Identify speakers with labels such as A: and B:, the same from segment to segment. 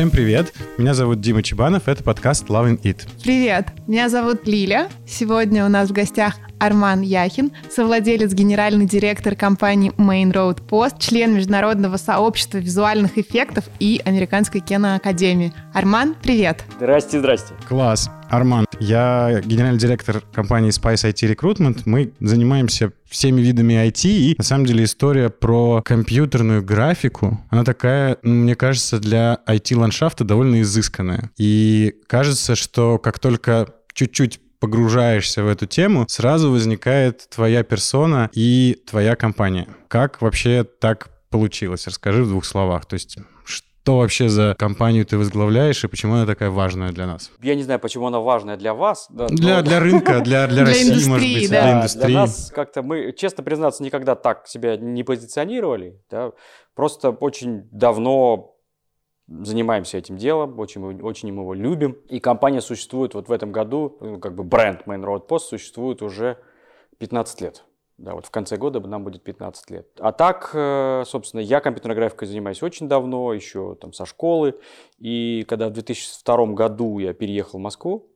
A: Всем привет! Меня зовут Дима Чебанов, это подкаст Loving It.
B: Привет! Меня зовут Лиля. Сегодня у нас в гостях Арман Яхин, совладелец, генеральный директор компании Main Road Post, член международного сообщества визуальных эффектов и Американской киноакадемии. Арман, привет!
C: Здрасте, здрасте.
A: Класс. Арман, я генеральный директор компании Spice IT Recruitment. Мы занимаемся всеми видами IT, и на самом деле история про компьютерную графику, она такая, мне кажется, для IT-ландшафта довольно изысканная. И кажется, что как только чуть-чуть погружаешься в эту тему, сразу возникает твоя персона и твоя компания. Как вообще так получилось? Расскажи в двух словах. То есть что вообще за компанию ты возглавляешь и почему она такая важная для нас?
C: Я не знаю, почему она важная для вас.
A: Да, для, но... для рынка, для, для, для России, индустрии, может быть, да. для индустрии.
C: Для нас как-то мы, честно признаться, никогда так себя не позиционировали. Да? Просто очень давно занимаемся этим делом, очень, очень мы его любим. И компания существует вот в этом году, ну, как бы бренд Main Road Post существует уже 15 лет. Да, вот в конце года нам будет 15 лет. А так, э, собственно, я компьютерной графикой занимаюсь очень давно, еще там со школы. И когда в 2002 году я переехал в Москву,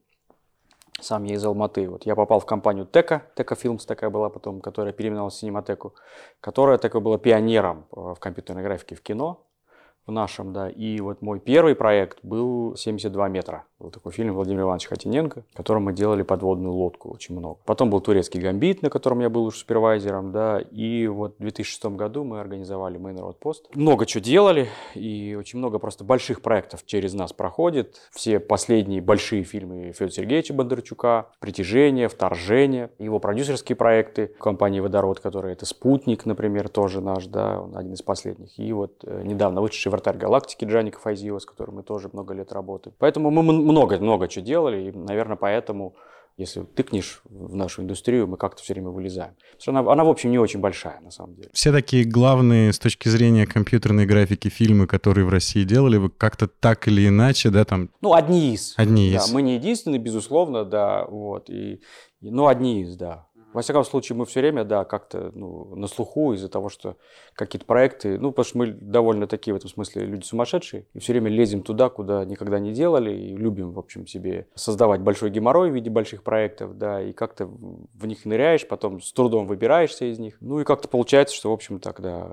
C: сам я из Алматы, вот я попал в компанию Тека, Тека Films такая была потом, которая переименовалась в Синематеку, которая такой была пионером э, в компьютерной графике в кино в нашем, да. И вот мой первый проект был 72 метра. Был такой фильм Владимира Ивановича Хотиненко, в котором мы делали подводную лодку очень много. Потом был турецкий гамбит, на котором я был уже супервайзером, да. И вот в 2006 году мы организовали Road Post. Много чего делали, и очень много просто больших проектов через нас проходит. Все последние большие фильмы Федора Сергеевича Бондарчука, «Притяжение», «Вторжение», его продюсерские проекты компании «Водород», которые это «Спутник», например, тоже наш, да, он один из последних. И вот э, недавно вышедший вратарь галактики Джаника Файзиева, с которым мы тоже много лет работаем. Поэтому мы много-много чего делали, и, наверное, поэтому если тыкнешь в нашу индустрию, мы как-то все время вылезаем. Потому что она, она, в общем, не очень большая, на самом деле.
A: Все такие главные с точки зрения компьютерной графики фильмы, которые в России делали, вы как-то так или иначе, да, там...
C: Ну, одни из.
A: Одни
C: да,
A: из.
C: Мы не единственные, безусловно, да, вот, и, и, ну, одни из, да. Во всяком случае, мы все время, да, как-то ну, на слуху из-за того, что какие-то проекты, ну, потому что мы довольно такие в этом смысле люди сумасшедшие, и все время лезем туда, куда никогда не делали, и любим, в общем, себе создавать большой геморрой в виде больших проектов, да, и как-то в них ныряешь, потом с трудом выбираешься из них. Ну, и как-то получается, что, в общем, так, да,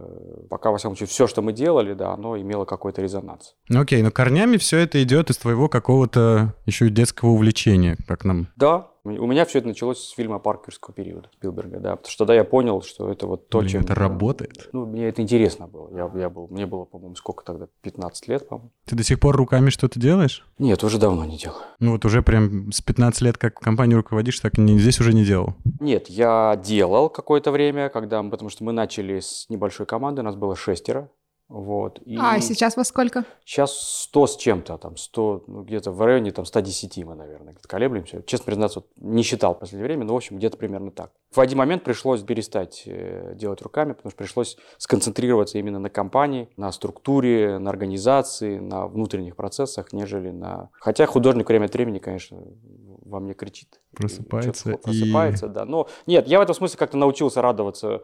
C: пока, во всяком случае, все, что мы делали, да, оно имело какой-то резонанс.
A: Ну, окей, но корнями все это идет из твоего какого-то еще детского увлечения, как нам...
C: Да, у меня все это началось с фильма «Паркерского периода» Спилберга, да, потому что тогда я понял, что это вот то,
A: Блин,
C: чем...
A: это работает?
C: Ну, мне это интересно было. Я, я был, мне было, по-моему, сколько тогда? 15 лет, по-моему.
A: Ты до сих пор руками что-то делаешь?
C: Нет, уже давно не делаю.
A: Ну вот уже прям с 15 лет как компанию руководишь, так не, здесь уже не делал?
C: Нет, я делал какое-то время, когда, потому что мы начали с небольшой команды, у нас было шестеро, вот.
B: И а сейчас во сколько?
C: Сейчас 100 с чем-то, там 100, ну, где-то в районе там 110 мы, наверное, колеблемся. Честно признаться, вот, не считал в последнее время, но, в общем, где-то примерно так. В один момент пришлось перестать э, делать руками, потому что пришлось сконцентрироваться именно на компании, на структуре, на организации, на внутренних процессах, нежели на... Хотя художник время от времени, конечно, во мне кричит.
A: Просыпается. И...
C: Просыпается, да. Но нет, я в этом смысле как-то научился радоваться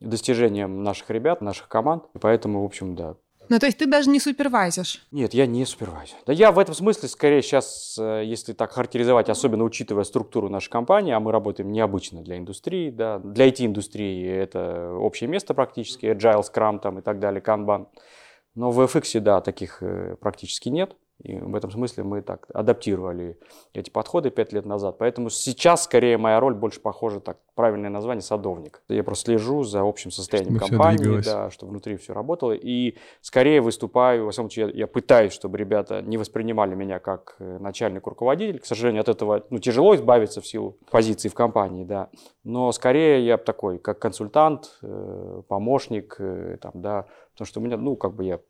C: достижениям наших ребят, наших команд. И поэтому, в общем, да.
B: Ну, то есть ты даже не супервайзишь?
C: Нет, я не супервайзер. Да я в этом смысле, скорее, сейчас, э, если так характеризовать, особенно учитывая структуру нашей компании, а мы работаем необычно для индустрии, да, для IT-индустрии это общее место практически, Agile, Scrum там и так далее, Kanban. Но в FX, да, таких э, практически нет. И в этом смысле мы так адаптировали эти подходы пять лет назад. Поэтому сейчас, скорее, моя роль больше похожа, так, правильное название, садовник. Я просто слежу за общим состоянием чтобы компании, да, чтобы внутри все работало. И скорее выступаю, во всяком случае, я, я пытаюсь, чтобы ребята не воспринимали меня как э, начальник руководитель. К сожалению, от этого ну, тяжело избавиться в силу позиции в компании, да. Но скорее я такой, как консультант, э, помощник, э, там, да, потому что у меня, ну, как бы я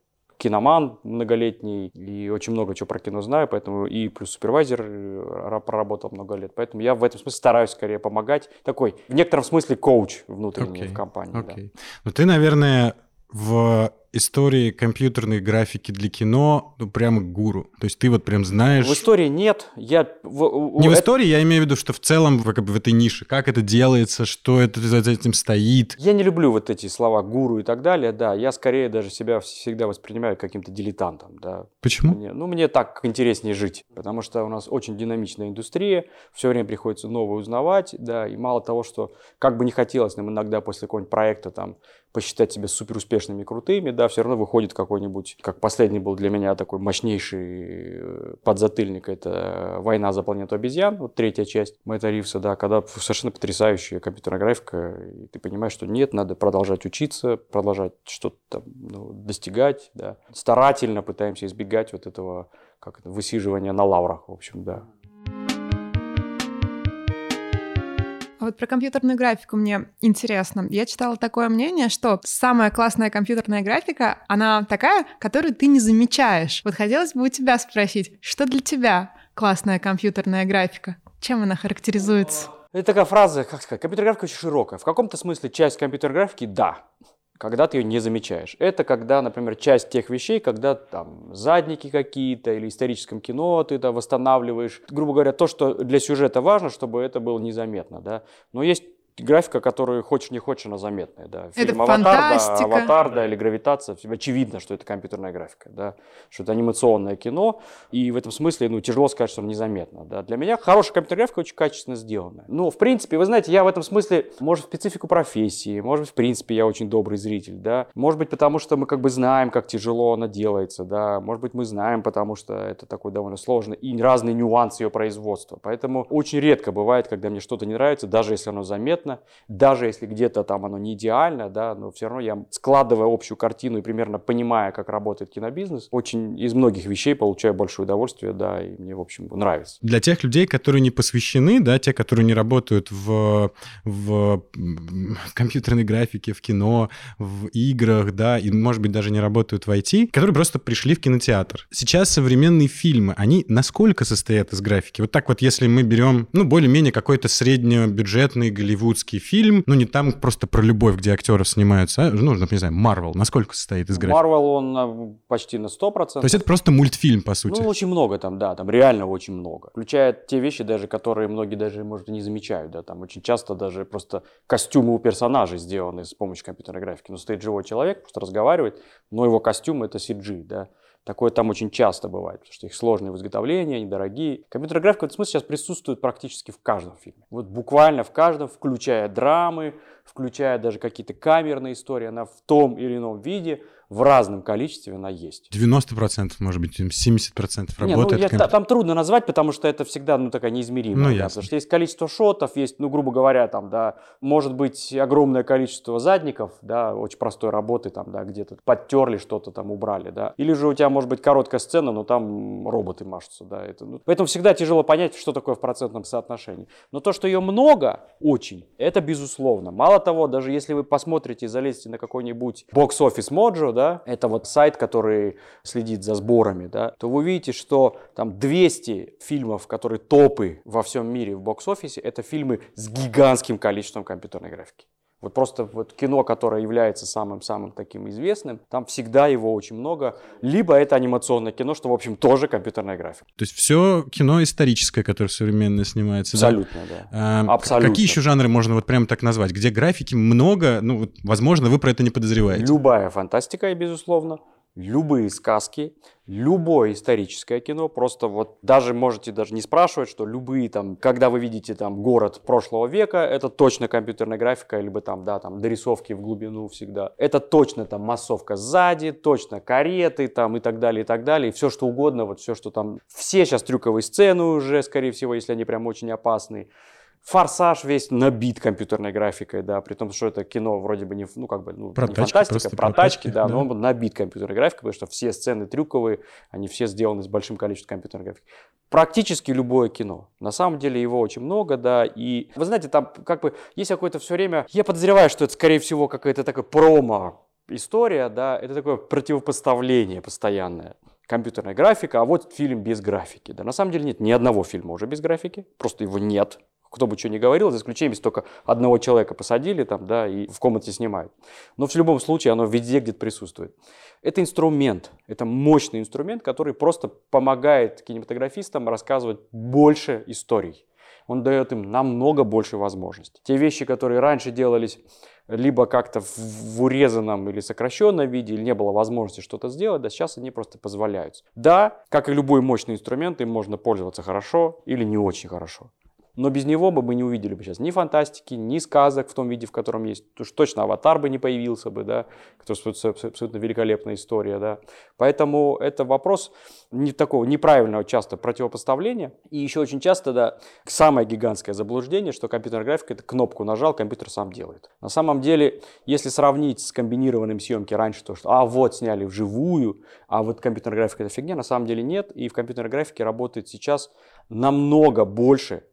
C: киноман многолетний и очень много чего про кино знаю, поэтому и плюс супервайзер э, проработал много лет, поэтому я в этом смысле стараюсь скорее помогать. Такой, в некотором смысле, коуч внутренний okay, в компании.
A: Okay. Да. Ну ты, наверное, в истории компьютерной графики для кино, ну, прямо гуру. То есть ты вот прям знаешь...
C: В истории нет. Я...
A: Не в истории, я имею в виду, что в целом как бы, в этой нише, как это делается, что это за этим стоит.
C: Я не люблю вот эти слова гуру и так далее, да. Я скорее даже себя всегда воспринимаю каким-то дилетантом, да.
A: Почему?
C: Мне, ну, мне так интереснее жить, потому что у нас очень динамичная индустрия, все время приходится новое узнавать, да, и мало того, что как бы не хотелось нам иногда после какого-нибудь проекта там посчитать себя супер успешными, крутыми, да, все равно выходит какой-нибудь, как последний был для меня такой мощнейший э, подзатыльник, это «Война за планету обезьян», вот третья часть Мэтта Ривса, да, когда совершенно потрясающая компьютерная графика, и ты понимаешь, что нет, надо продолжать учиться, продолжать что-то там ну, достигать, да, старательно пытаемся избегать вот этого как это, высиживания на лаврах, в общем, да.
B: Вот про компьютерную графику мне интересно. Я читала такое мнение, что самая классная компьютерная графика, она такая, которую ты не замечаешь. Вот хотелось бы у тебя спросить, что для тебя классная компьютерная графика? Чем она характеризуется?
C: Это такая фраза, как сказать, компьютерная графика очень широкая. В каком-то смысле часть компьютерной графики – да когда ты ее не замечаешь. Это когда, например, часть тех вещей, когда там задники какие-то или историческом кино ты это восстанавливаешь. Грубо говоря, то, что для сюжета важно, чтобы это было незаметно. Да? Но есть графика, которую хочешь не хочешь, она заметная. Да.
B: Фильм это «Аватар»,
C: да, «Аватар», да, или «Гравитация», очевидно, что это компьютерная графика, да, что это анимационное кино, и в этом смысле, ну, тяжело сказать, что оно незаметно, да. Для меня хорошая компьютерная графика очень качественно сделанная. Ну, в принципе, вы знаете, я в этом смысле, может, специфику профессии, может быть, в принципе, я очень добрый зритель, да, может быть, потому что мы как бы знаем, как тяжело она делается, да, может быть, мы знаем, потому что это такой довольно сложный и разные нюансы ее производства, поэтому очень редко бывает, когда мне что-то не нравится, даже если оно заметно, заметно, даже если где-то там оно не идеально, да, но все равно я, складывая общую картину и примерно понимая, как работает кинобизнес, очень из многих вещей получаю большое удовольствие, да, и мне, в общем, нравится.
A: Для тех людей, которые не посвящены, да, те, которые не работают в, в компьютерной графике, в кино, в играх, да, и, может быть, даже не работают в IT, которые просто пришли в кинотеатр. Сейчас современные фильмы, они насколько состоят из графики? Вот так вот, если мы берем, ну, более-менее какой-то среднебюджетный голливуд голливудский фильм, ну не там просто про любовь, где актеры снимаются, а, ну, не знаю, Марвел, насколько состоит из графики?
C: Марвел, он э, почти на 100%. То
A: есть это просто мультфильм, по сути?
C: Ну, очень много там, да, там реально очень много. Включая те вещи даже, которые многие даже, может, и не замечают, да, там очень часто даже просто костюмы у персонажей сделаны с помощью компьютерной графики. Ну, стоит живой человек, просто разговаривает, но его костюм это CG, да. Такое там очень часто бывает, потому что их сложные в изготовлении, они дорогие. Компьютерная графика в этом смысле сейчас присутствует практически в каждом фильме. Вот буквально в каждом, включая драмы, включая даже какие-то камерные истории, она в том или ином виде в разном количестве она есть.
A: 90%, может быть, 70% работает. Не,
C: ну, я, там трудно назвать, потому что это всегда ну, такая неизмеримая. Ну, да, потому что есть количество шотов, есть, ну, грубо говоря, там, да, может быть огромное количество задников, да, очень простой работы, там, да, где-то подтерли что-то там, убрали, да. Или же у тебя может быть короткая сцена, но там роботы машутся, да. Это, ну, поэтому всегда тяжело понять, что такое в процентном соотношении. Но то, что ее много, очень, это безусловно. Мало того, даже если вы посмотрите, залезете на какой-нибудь бокс-офис Mojo, да, это вот сайт, который следит за сборами, да, то вы увидите, что там 200 фильмов, которые топы во всем мире в бокс-офисе, это фильмы с гигантским количеством компьютерной графики. Вот просто вот кино, которое является самым-самым таким известным, там всегда его очень много. Либо это анимационное кино, что, в общем, тоже компьютерная графика.
A: То есть все кино историческое, которое современно снимается.
C: Абсолютно, да. да. А, Абсолютно.
A: Какие еще жанры можно вот прямо так назвать? Где графики много, ну, возможно, вы про это не подозреваете.
C: Любая фантастика, безусловно любые сказки, любое историческое кино, просто вот даже можете даже не спрашивать, что любые там, когда вы видите там город прошлого века, это точно компьютерная графика, либо там, да, там дорисовки в глубину всегда. Это точно там массовка сзади, точно кареты там и так далее, и так далее, все что угодно, вот все, что там, все сейчас трюковые сцены уже, скорее всего, если они прям очень опасные. Форсаж весь набит компьютерной графикой, да, при том, что это кино вроде бы не, ну, как бы, ну,
A: про
C: не
A: тачки,
C: фантастика, про,
A: про тачки,
C: да, да, но он набит компьютерной графикой, потому что все сцены трюковые, они все сделаны с большим количеством компьютерной графики. Практически любое кино. На самом деле его очень много, да, и вы знаете, там как бы есть какое-то все время, я подозреваю, что это скорее всего какая-то такая промо история, да, это такое противопоставление постоянное компьютерная графика, а вот фильм без графики. Да, на самом деле нет ни одного фильма уже без графики, просто его нет кто бы что ни говорил, за исключением, если только одного человека посадили там, да, и в комнате снимают. Но в любом случае оно везде где-то присутствует. Это инструмент, это мощный инструмент, который просто помогает кинематографистам рассказывать больше историй. Он дает им намного больше возможностей. Те вещи, которые раньше делались либо как-то в урезанном или сокращенном виде, или не было возможности что-то сделать, да сейчас они просто позволяют. Да, как и любой мощный инструмент, им можно пользоваться хорошо или не очень хорошо. Но без него бы мы не увидели бы сейчас ни фантастики, ни сказок в том виде, в котором есть. Уж точно аватар бы не появился бы, да, который абсолютно великолепная история, да. Поэтому это вопрос не такого неправильного часто противопоставления. И еще очень часто, да, самое гигантское заблуждение, что компьютерная графика это кнопку нажал, компьютер сам делает. На самом деле, если сравнить с комбинированным съемки раньше, то что, а вот сняли вживую, а вот компьютерная графика это фигня, на самом деле нет. И в компьютерной графике работает сейчас намного больше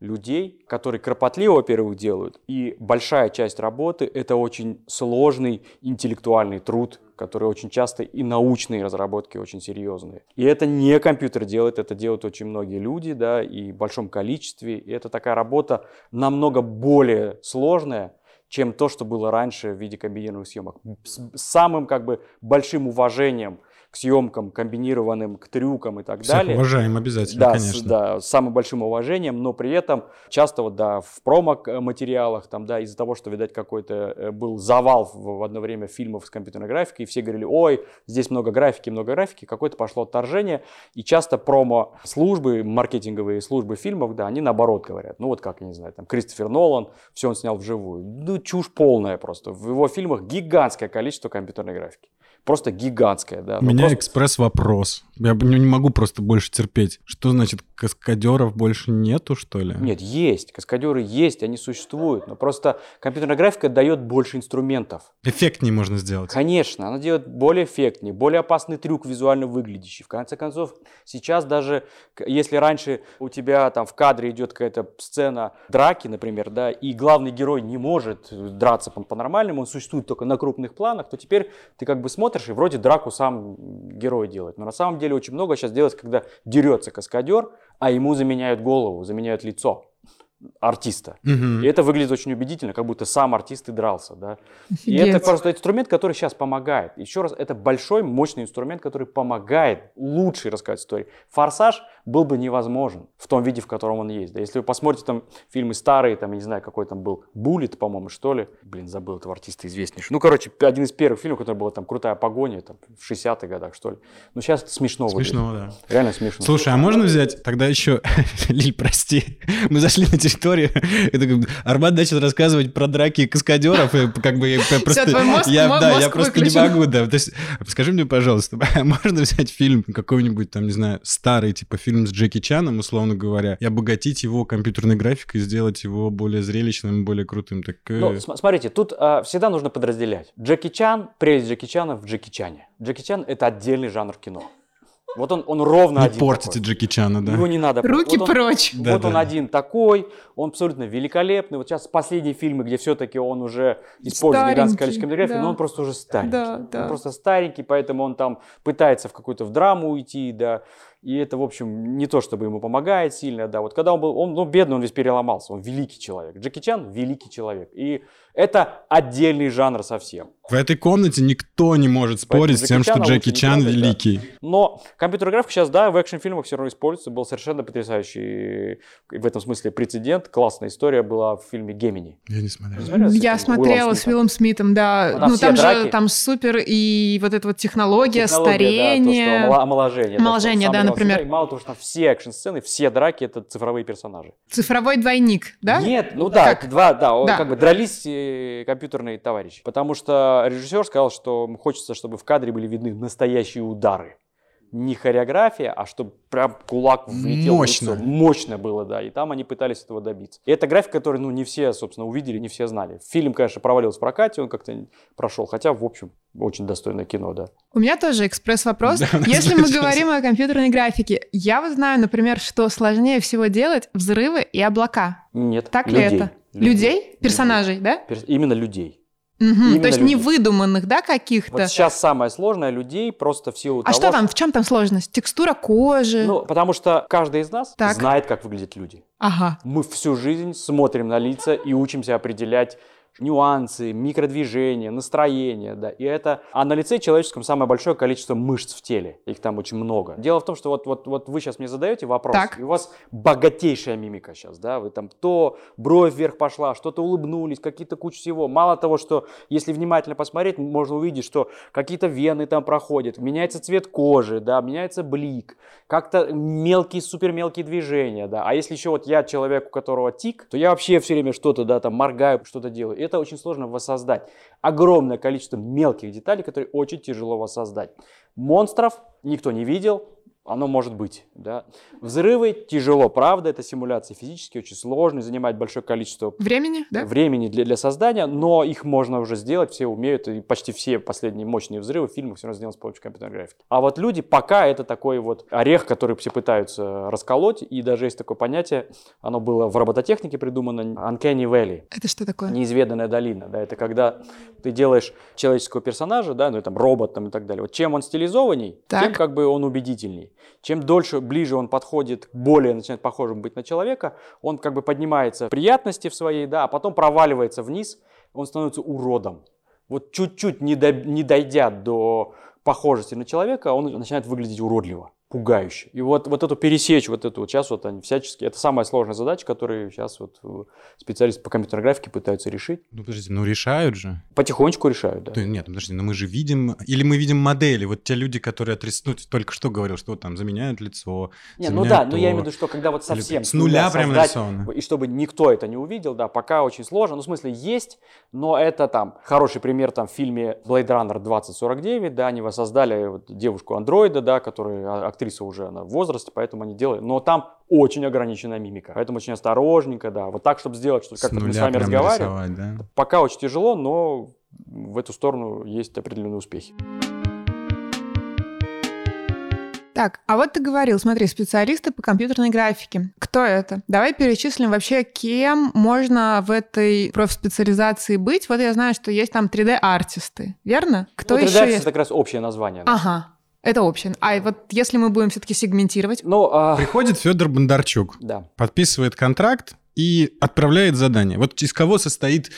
C: людей, которые кропотливо, во-первых, делают. И большая часть работы – это очень сложный интеллектуальный труд, который очень часто и научные разработки очень серьезные. И это не компьютер делает, это делают очень многие люди, да, и в большом количестве. И это такая работа намного более сложная, чем то, что было раньше в виде комбинированных съемок. С самым как бы большим уважением к съемкам комбинированным, к трюкам и так
A: Всех
C: далее.
A: уважаем обязательно,
C: да,
A: конечно.
C: С, да, с самым большим уважением, но при этом часто вот, да, в промо-материалах, там, да, из-за того, что, видать, какой-то э, был завал в, в одно время фильмов с компьютерной графикой, и все говорили, ой, здесь много графики, много графики, какое-то пошло отторжение, и часто промо-службы, маркетинговые службы фильмов, да, они наоборот говорят, ну вот как, я не знаю, там, Кристофер Нолан, все он снял вживую, ну чушь полная просто, в его фильмах гигантское количество компьютерной графики просто гигантская. Да.
A: У меня
C: просто...
A: экспресс-вопрос. Я не могу просто больше терпеть. Что значит, каскадеров больше нету, что ли?
C: Нет, есть. Каскадеры есть, они существуют. Но просто компьютерная графика дает больше инструментов.
A: Эффектнее можно сделать.
C: Конечно, она делает более эффектнее, более опасный трюк визуально выглядящий. В конце концов, сейчас даже, если раньше у тебя там в кадре идет какая-то сцена драки, например, да, и главный герой не может драться по-нормальному, он существует только на крупных планах, то теперь ты как бы смотришь, и вроде драку сам герой делает. Но на самом деле очень много сейчас делается, когда дерется каскадер, а ему заменяют голову, заменяют лицо артиста.
A: Угу.
C: И это выглядит очень убедительно, как будто сам артист и дрался, да. И это просто инструмент, который сейчас помогает. Еще раз, это большой, мощный инструмент, который помогает лучше рассказать историю. Форсаж был бы невозможен в том виде, в котором он есть. Да, если вы посмотрите там фильмы старые, там, я не знаю, какой там был, Буллет, по-моему, что ли. Блин, забыл этого артиста известнейший. Ну, короче, один из первых фильмов, который была там крутая погоня, там, в 60-х годах, что ли. Ну, сейчас это смешно
A: Смешно,
C: выглядит.
A: да.
C: Реально смешно.
A: Слушай, а можно взять тогда еще... Лиль, прости. Мы зашли на территорию. Арман начал рассказывать про драки каскадеров. И как бы я просто...
B: твой мозг-
A: я, да, я просто не могу, да. То есть, скажи мне, пожалуйста, можно взять фильм какой-нибудь, там, не знаю, старый, типа фильм с Джеки Чаном, условно говоря, и обогатить его компьютерной графикой, сделать его более зрелищным, более крутым. Так, э,
C: Ну, см- смотрите, тут а, всегда нужно подразделять. Джеки Чан, прелесть Джеки Чана в Джеки Чане. Джеки Чан – это отдельный жанр кино. Вот он, он ровно
A: не
C: один
A: портите
C: такой.
A: Джеки Чана, да.
C: Его не надо.
B: Руки
C: вот он,
B: прочь.
C: Вот
A: Да,
C: он
A: да.
C: один такой, он абсолютно великолепный. Вот сейчас последние фильмы, где все-таки он уже использует гигантское количество графики,
B: да.
C: но он просто уже старенький.
B: Да, да.
C: Он просто старенький, поэтому он там пытается в какую-то в драму уйти, да. И это, в общем, не то, чтобы ему помогает сильно, да. Вот когда он был, он, ну, бедный, он весь переломался, он великий человек. Джеки Чан – великий человек. И это отдельный жанр совсем.
A: В этой комнате никто не может спорить с
C: Джеки
A: тем, что Джеки
C: лучше не
A: Чан
C: да.
A: великий.
C: Но компьютерная графика сейчас, да, в экшн-фильмах все равно используется. Был совершенно потрясающий в этом смысле прецедент. Классная история была в фильме «Гемини».
A: Я не смотрел.
C: Смотрел с
B: Я смотрела
C: Уиллом
B: с? Уиллом Смитом, да.
C: Ну, там
B: ну, там
C: драки.
B: же там супер и вот эта вот технология,
C: Технология,
B: старение.
C: Да, то, что омоложение.
B: Омоложение,
C: что
B: да, например.
C: мало того, что там все экшн-сцены, все драки — это цифровые персонажи.
B: Цифровой двойник, да?
C: Нет, ну да,
B: Как?
C: два, да,
B: Да.
C: как бы дрались э, компьютерные товарищи. Потому что режиссер сказал, что хочется, чтобы в кадре были видны настоящие удары. Не хореография, а чтобы прям кулак влетел
A: Мощно.
C: в лицо. Мощно было, да. И там они пытались этого добиться. И это графика, которую, ну, не все, собственно, увидели, не все знали. Фильм, конечно, провалился в прокате, он как-то прошел. Хотя, в общем, очень достойное кино, да.
B: У меня тоже экспресс-вопрос.
A: Да,
B: Если мы говорим о компьютерной графике, я вот знаю, например, что сложнее всего делать взрывы и облака.
C: Нет.
B: Так
C: людей.
B: ли это? Людей? Персонажей, да?
C: Именно людей.
B: Угу, то есть людей. не выдуманных, да, каких-то?
C: Вот сейчас самое сложное людей просто в силу
B: а того... А что там, в чем там сложность? Текстура кожи?
C: Ну, потому что каждый из нас так. знает, как выглядят люди.
B: Ага.
C: Мы всю жизнь смотрим на лица и учимся определять нюансы, микродвижения, настроение, да, и это... А на лице человеческом самое большое количество мышц в теле, их там очень много. Дело в том, что вот, вот, вот вы сейчас мне задаете вопрос, так. и у вас богатейшая мимика сейчас, да, вы там то бровь вверх пошла, что-то улыбнулись, какие-то куча всего. Мало того, что если внимательно посмотреть, можно увидеть, что какие-то вены там проходят, меняется цвет кожи, да, меняется блик, как-то мелкие, супер мелкие движения, да. А если еще вот я человек, у которого тик, то я вообще все время что-то, да, там моргаю, что-то делаю это очень сложно воссоздать. Огромное количество мелких деталей, которые очень тяжело воссоздать. Монстров никто не видел, оно может быть. Да. Взрывы тяжело, правда, это симуляции физически очень сложные, занимает большое количество
B: времени, да?
C: времени для, для создания, но их можно уже сделать, все умеют, и почти все последние мощные взрывы в фильмах все равно сделаны с помощью компьютерной графики. А вот люди пока это такой вот орех, который все пытаются расколоть, и даже есть такое понятие, оно было в робототехнике придумано, Uncanny Valley.
B: Это что такое?
C: Неизведанная долина, да, это когда ты делаешь человеческого персонажа, да, ну там робот там и так далее, вот чем он стилизованней, так. тем как бы он убедительней. Чем дольше, ближе он подходит, более начинает похожим быть на человека, он как бы поднимается в приятности в своей, да, а потом проваливается вниз, он становится уродом. Вот чуть-чуть не, до, не дойдя до похожести на человека, он начинает выглядеть уродливо пугающе. И вот, вот эту пересечь, вот эту вот сейчас вот они всячески, это самая сложная задача, которую сейчас вот э, специалисты по компьютерной графике пытаются решить.
A: Ну, подождите, ну решают же.
C: Потихонечку решают, да.
A: То, нет, ну, подожди, но мы же видим, или мы видим модели, вот те люди, которые отрисуют, ну, только что говорил, что там заменяют лицо,
C: Нет, ну да, то, но я имею в виду, что когда вот совсем
A: с нуля прям нарисовано.
C: И чтобы никто это не увидел, да, пока очень сложно, ну, в смысле, есть, но это там, хороший пример там в фильме Blade Runner 2049, да, они воссоздали вот, девушку-андроида, да, которая актриса уже она в возрасте, поэтому они делают. Но там очень ограниченная мимика, поэтому очень осторожненько, да. Вот так, чтобы сделать, что как мы с вами разговариваем. Да? Пока очень тяжело, но в эту сторону есть определенные успехи.
B: Так, а вот ты говорил, смотри, специалисты по компьютерной графике. Кто это? Давай перечислим вообще, кем можно в этой профспециализации быть. Вот я знаю, что есть там 3D-артисты, верно?
C: Кто ну, 3D еще есть? это как раз общее название.
B: Ага. Это общее. А вот если мы будем все-таки сегментировать?
A: Ну, а... Приходит Федор Бондарчук,
C: да.
A: подписывает контракт и отправляет задание. Вот из кого состоит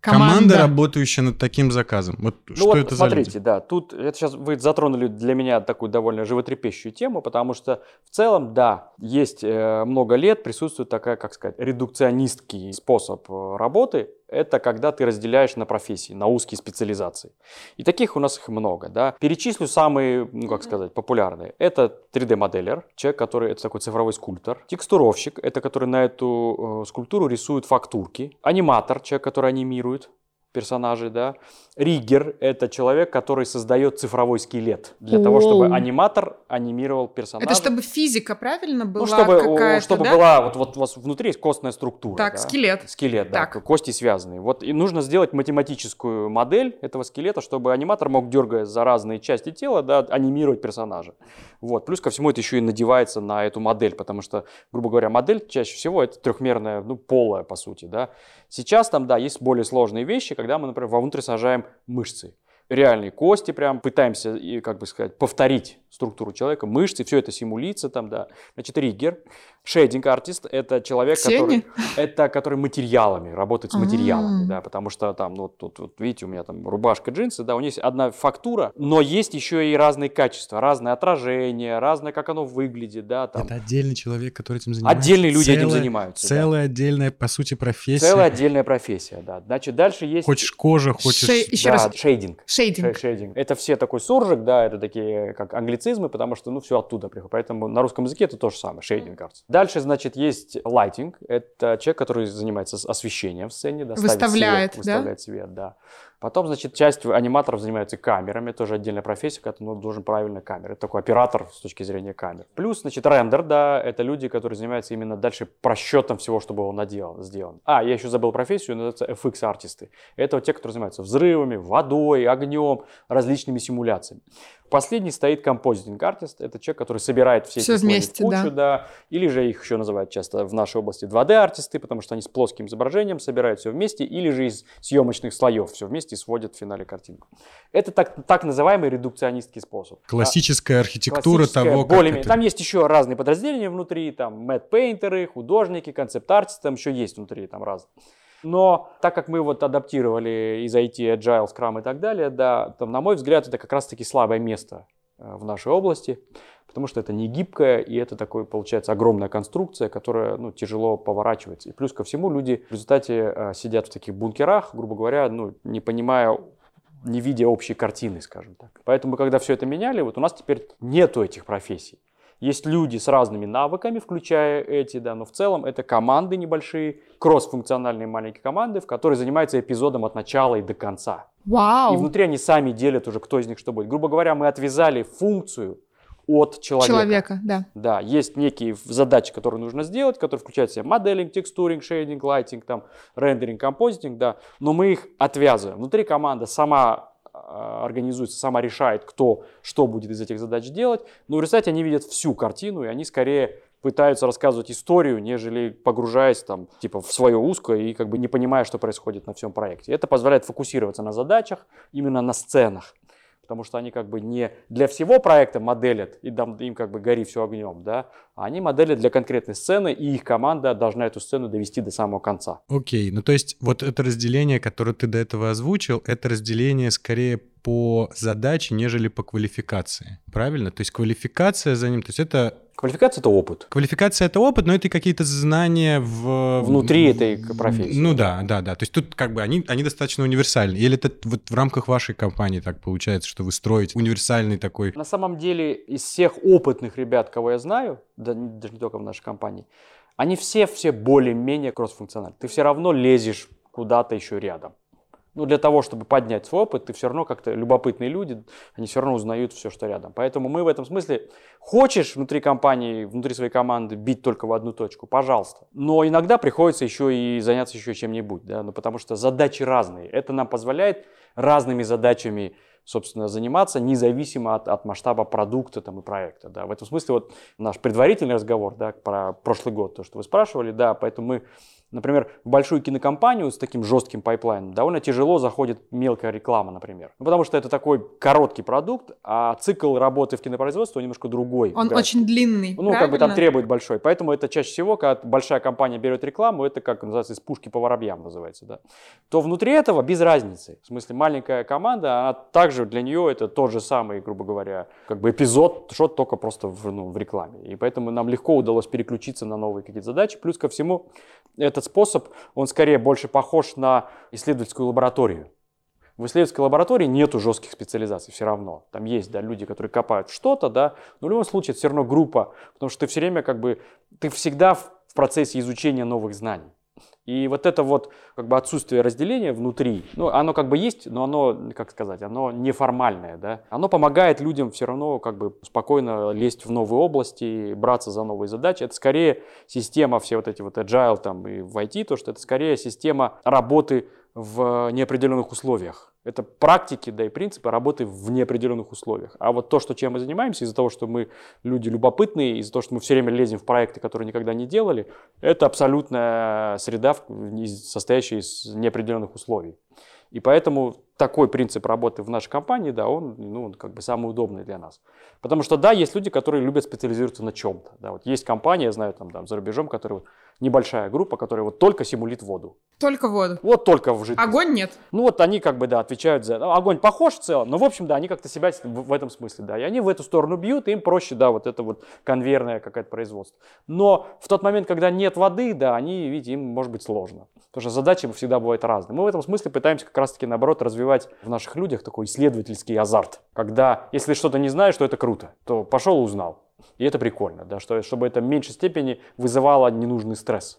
A: команда, команда работающая над таким заказом? Вот
C: ну
A: что
C: вот
A: это
C: смотрите,
A: за люди?
C: да, тут это сейчас вы затронули для меня такую довольно животрепещущую тему, потому что в целом, да, есть э, много лет присутствует такая, как сказать, редукционистский способ э, работы, это когда ты разделяешь на профессии, на узкие специализации. И таких у нас их много. Да? Перечислю самые, ну как сказать, популярные. Это 3D-моделер, человек, который, это такой цифровой скульптор. Текстуровщик, это который на эту э, скульптуру рисует фактурки. Аниматор, человек, который анимирует персонажей, да. Риггер — это человек, который создает цифровой скелет для О. того, чтобы аниматор анимировал персонажа.
B: Это чтобы физика, правильно, была
C: ну, чтобы,
B: какая-то,
C: чтобы
B: да?
C: была, вот, вот у вас внутри есть костная структура.
B: Так,
C: да?
B: скелет.
C: Скелет, да, так. кости связанные. Вот и нужно сделать математическую модель этого скелета, чтобы аниматор мог, дергая за разные части тела, да, анимировать персонажа. Вот. Плюс ко всему это еще и надевается на эту модель, потому что, грубо говоря, модель чаще всего это трехмерная, ну, полая, по сути, да. Сейчас там, да, есть более сложные вещи, когда мы, например, вовнутрь сажаем мышцы. Реальные кости прям пытаемся, как бы сказать, повторить структуру человека, мышцы, все это симулица там, да. Значит, риггер. Шейдинг артист – это человек, который, это, который материалами, работает с материалами, А-а-а. да, потому что там, ну, тут, вот, видите, у меня там рубашка, джинсы, да, у них есть одна фактура, но есть еще и разные качества, разное отражение, разное, как оно выглядит, да, там.
A: Это отдельный человек, который этим занимается.
C: Отдельные люди целая, этим занимаются.
A: Целая да. отдельная, по сути, профессия.
C: Целая отдельная профессия, да. Значит, дальше есть...
A: Хочешь кожа, хочешь...
B: Шей... Еще
C: да,
B: раз.
C: Шейдинг.
B: Шейдинг.
C: Шейдинг. Это все такой суржик, да, это такие как англицизмы, потому что, ну, все оттуда приходит. Поэтому на русском языке это то же самое, шейдинг артист. Дальше, значит, есть лайтинг, это человек, который занимается освещением в сцене, да,
B: выставляет,
C: свет, да? выставляет свет, да. Потом, значит, часть аниматоров занимается камерами, тоже отдельная профессия, когда ну, должен правильно камеры. Это такой оператор с точки зрения камер. Плюс, значит, рендер, да, это люди, которые занимаются именно дальше просчетом всего, чтобы он наделал, сделан. А, я еще забыл профессию, называется FX-артисты. Это вот те, которые занимаются взрывами, водой, огнем, различными симуляциями. Последний стоит композитинг артист. Это человек, который собирает все,
B: все
C: эти
B: вместе,
C: в кучу, да. да. Или же их еще называют часто в нашей области 2D артисты, потому что они с плоским изображением собирают все вместе, или же из съемочных слоев все вместе сводят в финале картинку. Это так, так называемый редукционистский способ.
A: Классическая архитектура
C: Классическая,
A: того, как
C: более
A: это...
C: Там есть еще разные подразделения внутри, там мэтт-пейнтеры, художники, концепт-артисты, там еще есть внутри там разные. Но так как мы вот адаптировали из IT, Agile, Scrum и так далее, да, там, на мой взгляд, это как раз-таки слабое место э, в нашей области, потому что это не гибкое, и это такой, получается, огромная конструкция, которая ну, тяжело поворачивается. И плюс ко всему люди в результате э, сидят в таких бункерах, грубо говоря, ну, не понимая не видя общей картины, скажем так. Поэтому, когда все это меняли, вот у нас теперь нету этих профессий. Есть люди с разными навыками, включая эти, да, но в целом это команды небольшие, кросс-функциональные маленькие команды, в которые занимаются эпизодом от начала и до конца.
B: Вау!
C: И внутри они сами делят уже, кто из них что будет. Грубо говоря, мы отвязали функцию от человека.
B: Человека, да.
C: Да, есть некие задачи, которые нужно сделать, которые включают в себя моделинг, текстуринг, шейдинг, лайтинг, там, рендеринг, композитинг, да, но мы их отвязываем. Внутри команда сама а, организуется, сама решает, кто что будет из этих задач делать, но в результате они видят всю картину, и они скорее пытаются рассказывать историю, нежели погружаясь там, типа, в свое узкое и как бы не понимая, что происходит на всем проекте. Это позволяет фокусироваться на задачах, именно на сценах потому что они как бы не для всего проекта моделят, и им как бы гори все огнем, да, а они моделят для конкретной сцены, и их команда должна эту сцену довести до самого конца.
A: Окей, ну то есть вот это разделение, которое ты до этого озвучил, это разделение скорее по задаче, нежели по квалификации, правильно? То есть квалификация за ним, то есть это
C: Квалификация это опыт.
A: Квалификация это опыт, но это какие-то знания в...
C: Внутри этой профессии.
A: Ну да, да, да. То есть тут как бы они, они достаточно универсальны. Или это вот в рамках вашей компании так получается, что вы строите универсальный такой...
C: На самом деле из всех опытных ребят, кого я знаю, да, даже не только в нашей компании, они все, все более-менее кроссфункциональны. Ты все равно лезешь куда-то еще рядом ну, для того, чтобы поднять свой опыт, ты все равно как-то любопытные люди, они все равно узнают все, что рядом. Поэтому мы в этом смысле, хочешь внутри компании, внутри своей команды бить только в одну точку, пожалуйста. Но иногда приходится еще и заняться еще чем-нибудь, да, ну, потому что задачи разные. Это нам позволяет разными задачами собственно, заниматься независимо от, от масштаба продукта там, и проекта. Да. В этом смысле вот наш предварительный разговор да, про прошлый год, то, что вы спрашивали, да, поэтому мы Например, в большую кинокомпанию с таким жестким пайплайном довольно тяжело заходит мелкая реклама, например. Ну, потому что это такой короткий продукт, а цикл работы в кинопроизводстве немножко другой.
B: Он да. очень длинный,
C: Ну, правильно? как бы там требует большой. Поэтому это чаще всего, когда большая компания берет рекламу, это как называется из пушки по воробьям называется, да. То внутри этого без разницы. В смысле, маленькая команда, она также для нее это тот же самый, грубо говоря, как бы эпизод, что только просто в, ну, в рекламе. И поэтому нам легко удалось переключиться на новые какие-то задачи. Плюс ко всему, этот способ, он скорее больше похож на исследовательскую лабораторию. В исследовательской лаборатории нету жестких специализаций все равно. Там есть да, люди, которые копают что-то, да, но в любом случае это все равно группа, потому что ты все время как бы, ты всегда в процессе изучения новых знаний. И вот это вот как бы отсутствие разделения внутри, ну, оно как бы есть, но оно, как сказать, оно неформальное, да. Оно помогает людям все равно как бы спокойно лезть в новые области, браться за новые задачи. Это скорее система, все вот эти вот agile там и в IT, то, что это скорее система работы в неопределенных условиях. Это практики, да и принципы работы в неопределенных условиях. А вот то, что чем мы занимаемся, из-за того, что мы люди любопытные, из-за того, что мы все время лезем в проекты, которые никогда не делали, это абсолютная среда, состоящая из неопределенных условий. И поэтому такой принцип работы в нашей компании, да, он, ну, он как бы самый удобный для нас. Потому что, да, есть люди, которые любят специализироваться на чем-то. Да, вот есть компания, я знаю, там, там за рубежом, которая небольшая группа, которая вот только симулит воду.
B: Только воду?
C: Вот только в жидкости.
B: Огонь нет?
C: Ну вот они как бы, да, отвечают за... Ну, огонь похож в целом, но в общем, да, они как-то себя в, в этом смысле, да, и они в эту сторону бьют, и им проще, да, вот это вот конвейерное какое-то производство. Но в тот момент, когда нет воды, да, они, видите, им может быть сложно. Потому что задачи всегда бывают разные. Мы в этом смысле пытаемся как раз-таки, наоборот, развивать в наших людях такой исследовательский азарт. Когда, если что-то не знаешь, то это круто, то пошел и узнал. И это прикольно, да, что, чтобы это в меньшей степени вызывало ненужный стресс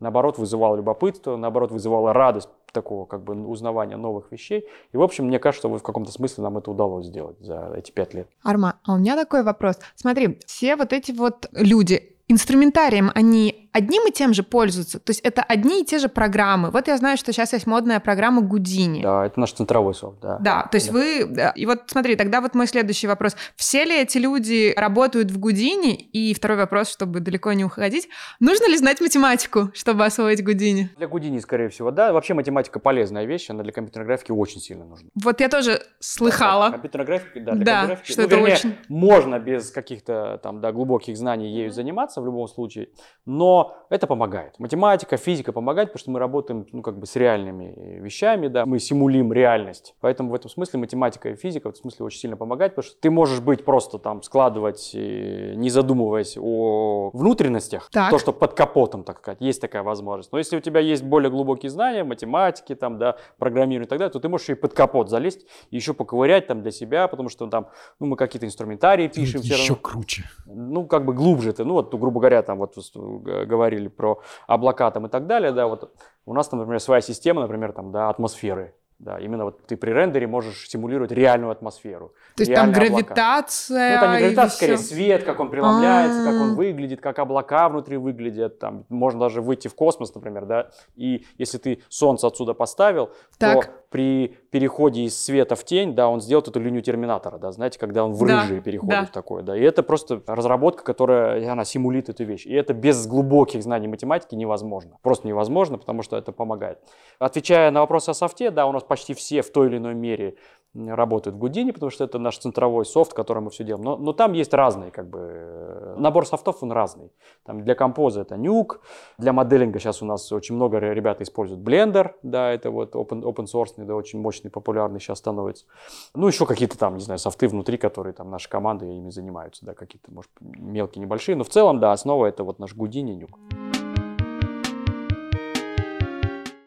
C: наоборот, вызывало любопытство, наоборот, вызывало радость такого как бы узнавания новых вещей. И, в общем, мне кажется, вот в каком-то смысле нам это удалось сделать за эти пять лет.
B: Арма, а у меня такой вопрос. Смотри, все вот эти вот люди, инструментарием они одним и тем же пользуются. То есть это одни и те же программы. Вот я знаю, что сейчас есть модная программа Гудини.
C: Да, это наш центровой софт, да.
B: Да, то есть
C: да.
B: вы... И вот смотри, тогда вот мой следующий вопрос. Все ли эти люди работают в Гудини? И второй вопрос, чтобы далеко не уходить. Нужно ли знать математику, чтобы освоить Гудини?
C: Для Гудини, скорее всего, да. Вообще математика полезная вещь, она для компьютерной графики очень сильно нужна.
B: Вот я тоже слыхала.
C: Да, компьютерная графика, да, для
B: Да,
C: графики.
B: что
C: ну,
B: это
C: вернее,
B: очень-
C: можно без каких-то там, да, глубоких знаний ею заниматься в любом случае, но это помогает. Математика, физика помогает, потому что мы работаем, ну, как бы с реальными вещами, да, мы симулим реальность. Поэтому в этом смысле математика и физика в этом смысле очень сильно помогает, потому что ты можешь быть просто там складывать, э, не задумываясь о внутренностях,
B: Так.
C: то, что под капотом, так сказать, есть такая возможность. Но если у тебя есть более глубокие знания, математики, там, да, программирования и так далее, то ты можешь и под капот залезть, и еще поковырять там для себя, потому что там, ну, мы какие-то инструментарии пишем все
A: Еще круче.
C: Ну, как бы глубже ты, ну, вот, грубо говоря, там, вот э, говорили про облака там и так далее, да, вот у нас, там, например, своя система, например, там, да, атмосферы, да, именно вот ты при рендере можешь симулировать реальную атмосферу.
B: То есть там
C: реальные облака.
B: гравитация
C: Ну, там не гравитация, скорее
B: всё.
C: свет, как он преломляется, как
B: А.
C: он выглядит, как облака внутри выглядят. Там можно даже выйти в космос, например, да, и если ты солнце отсюда поставил,
B: Так.
C: то при переходе из света в тень, да, он сделает эту линию терминатора, да, знаете, когда он в
B: Да,
C: рыжий переходит
B: да.
C: в такое, да. И это просто разработка, которая, она симулит эту вещь. И это без глубоких знаний математики невозможно. Просто невозможно, потому что это помогает. Отвечая на вопрос о софте, да, у нас почти все в той или иной мере работают в Гудине, потому что это наш центровой софт, которым мы все делаем. Но, но там есть разные, как бы, э, набор софтов, он разный. Там для композа это Nuke, для моделинга сейчас у нас очень много ре- ребят используют Blender, да, это вот open, open source, да, очень мощный, популярный сейчас становится. Ну, еще какие-то там, не знаю, софты внутри, которые там наши команды ими занимаются, да, какие-то, может, мелкие, небольшие, но в целом, да, основа это вот наш Гудини Nuke.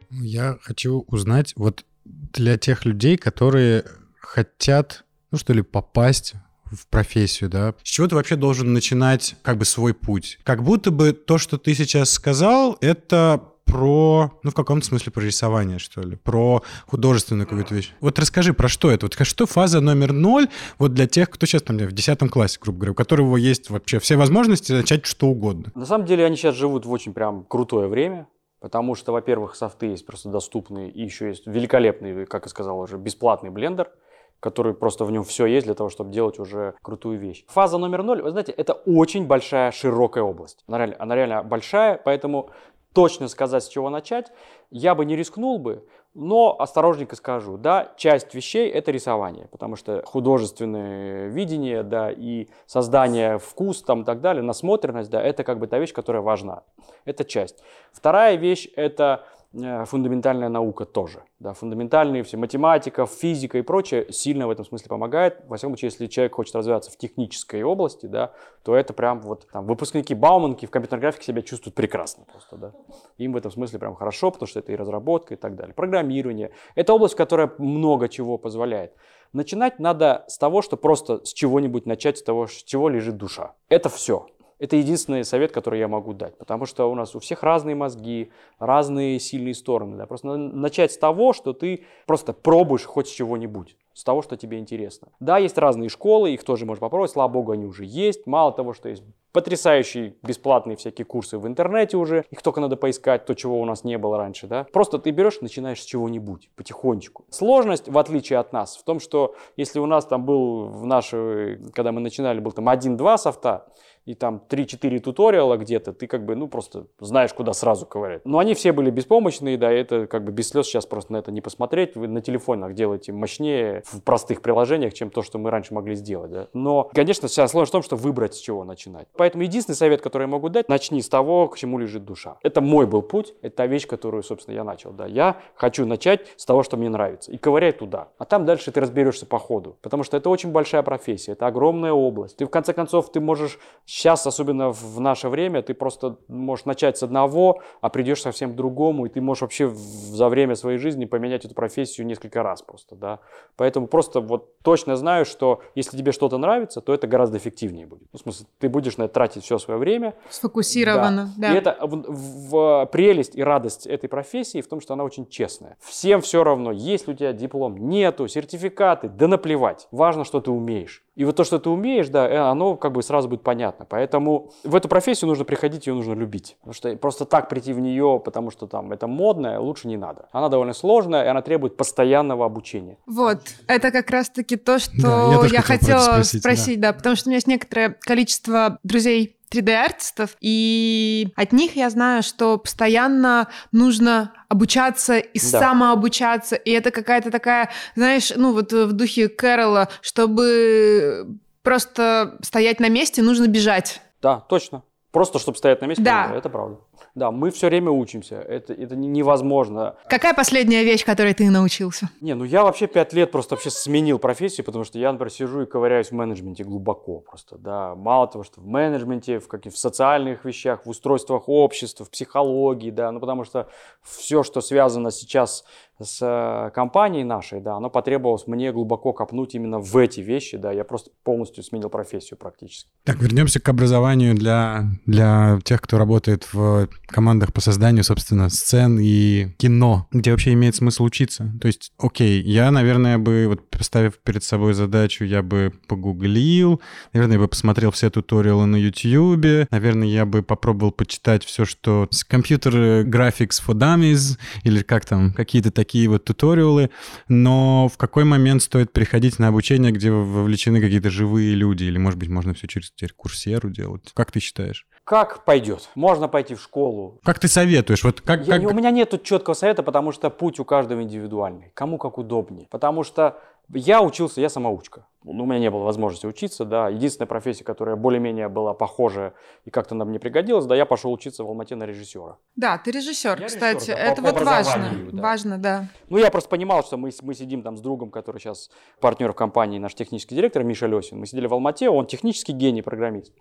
A: Я хочу узнать, вот для тех людей, которые хотят, ну что ли, попасть в профессию, да, с чего ты вообще должен начинать как бы свой путь? Как будто бы то, что ты сейчас сказал, это про, ну, в каком-то смысле про рисование, что ли, про художественную какую-то вещь. Вот расскажи, про что это? Вот что фаза номер ноль вот для тех, кто сейчас там в 10 классе, грубо говоря, у которого есть вообще все возможности начать что угодно?
C: На самом деле они сейчас живут в очень прям крутое время, потому что, во-первых, софты есть просто доступные, и еще есть великолепный, как я сказал уже, бесплатный блендер, который просто в нем все есть для того, чтобы делать уже крутую вещь. Фаза номер ноль, вы знаете, это очень большая, широкая область. Она реально, она реально большая, поэтому точно сказать, с чего начать, я бы не рискнул бы, но осторожненько скажу, да, часть вещей это рисование, потому что художественное видение, да, и создание вкус там и так далее, насмотренность, да, это как бы та вещь, которая важна. Это часть. Вторая вещь это фундаментальная наука тоже. Да, фундаментальные все, математика, физика и прочее сильно в этом смысле помогает. Во всяком случае, если человек хочет развиваться в технической области, да, то это прям вот там выпускники Бауманки в компьютерной графике себя чувствуют прекрасно просто, да. Им в этом смысле прям хорошо, потому что это и разработка и так далее. Программирование. Это область, которая много чего позволяет. Начинать надо с того, что просто с чего-нибудь начать, с того, с чего лежит душа. Это все. Это единственный совет, который я могу дать, потому что у нас у всех разные мозги, разные сильные стороны. Да? Просто начать с того, что ты просто пробуешь хоть чего-нибудь, с того, что тебе интересно. Да, есть разные школы, их тоже можно попробовать, слава богу, они уже есть. Мало того, что есть потрясающие бесплатные всякие курсы в интернете уже, их только надо поискать, то, чего у нас не было раньше, да. Просто ты берешь, начинаешь с чего-нибудь, потихонечку. Сложность, в отличие от нас, в том, что если у нас там был в нашей, когда мы начинали, был там один-два софта, и там 3-4 туториала где-то, ты как бы, ну, просто знаешь, куда сразу ковырять. Но они все были беспомощные, да, это как бы без слез сейчас просто на это не посмотреть. Вы на телефонах делаете мощнее в простых приложениях, чем то, что мы раньше могли сделать, да. Но, конечно, сейчас сложность в том, что выбрать, с чего начинать. Поэтому единственный совет, который я могу дать, начни с того, к чему лежит душа. Это мой был путь, это та вещь, которую, собственно, я начал, да. Я хочу начать с того, что мне нравится, и ковыряй туда. А там дальше ты разберешься по ходу, потому что это очень большая профессия, это огромная область. Ты, в конце концов, ты можешь сейчас, особенно в наше время, ты просто можешь начать с одного, а придешь совсем к другому, и ты можешь вообще за время своей жизни поменять эту профессию несколько раз просто, да. Поэтому просто вот точно знаю, что если тебе что-то нравится, то это гораздо эффективнее будет. Ну, в смысле, ты будешь на это тратить все свое время,
B: Сфокусировано, да.
C: и это в, в- прелесть и радость этой профессии в том, что она очень честная. Всем все равно, есть ли у тебя диплом, нету, сертификаты, да наплевать. Важно, что ты умеешь. И вот то, что ты умеешь, да, э, оно как бы сразу будет понятно. Поэтому в эту профессию нужно приходить, ее нужно любить. Потому что просто так прийти в нее, потому что там это модное, лучше не надо. Она довольно сложная, и она требует постоянного обучения.
B: Вот, это как раз-таки то, что да, я, я хотела спросить, спросить да. да, потому что у меня есть некоторое количество друзей 3D-артистов, и от них я знаю, что постоянно нужно обучаться и да. самообучаться, и это какая-то такая, знаешь, ну вот в духе Кэрола, чтобы просто стоять на месте, нужно бежать.
C: Да, точно. Просто чтобы стоять на месте, да. это правда. Да, мы все время учимся. Это, это невозможно.
B: Какая последняя вещь, которой ты научился?
C: Не, ну я вообще пять лет просто вообще сменил профессию, потому что я, например, сижу и ковыряюсь в менеджменте глубоко просто, да. Мало того, что в менеджменте, в каких в социальных вещах, в устройствах общества, в психологии, да, ну потому что все, что связано сейчас с э, компанией нашей, да, оно потребовалось мне глубоко копнуть именно в эти вещи, да, я просто полностью сменил профессию практически.
A: Так, вернемся к образованию для, для тех, кто работает в командах по созданию, собственно, сцен и кино, где вообще имеет смысл учиться. То есть, окей, я, наверное, бы, вот поставив перед собой задачу, я бы погуглил, наверное, я бы посмотрел все туториалы на YouTube, наверное, я бы попробовал почитать все, что с компьютер graphics for dummies, или как там, какие-то такие вот туториалы, но в какой момент стоит приходить на обучение, где вовлечены какие-то живые люди, или, может быть, можно все через теперь курсеру делать? Как ты считаешь?
C: Как пойдет? Можно пойти в школу.
A: Как ты советуешь? Вот как,
C: Я,
A: как...
C: У меня нет четкого совета, потому что путь у каждого индивидуальный. Кому как удобнее. Потому что я учился, я самоучка. Ну, у меня не было возможности учиться, да. Единственная профессия, которая более-менее была похожа и как-то нам не пригодилась, да, я пошел учиться в Алмате на режиссера.
B: Да, ты режиссер, я кстати. Режиссер, да, это по, вот по важно. Да. Важно, да.
C: Ну, я просто понимал, что мы, мы сидим там с другом, который сейчас партнер в компании, наш технический директор Миша Лесин. Мы сидели в Алмате, он технический гений, программист.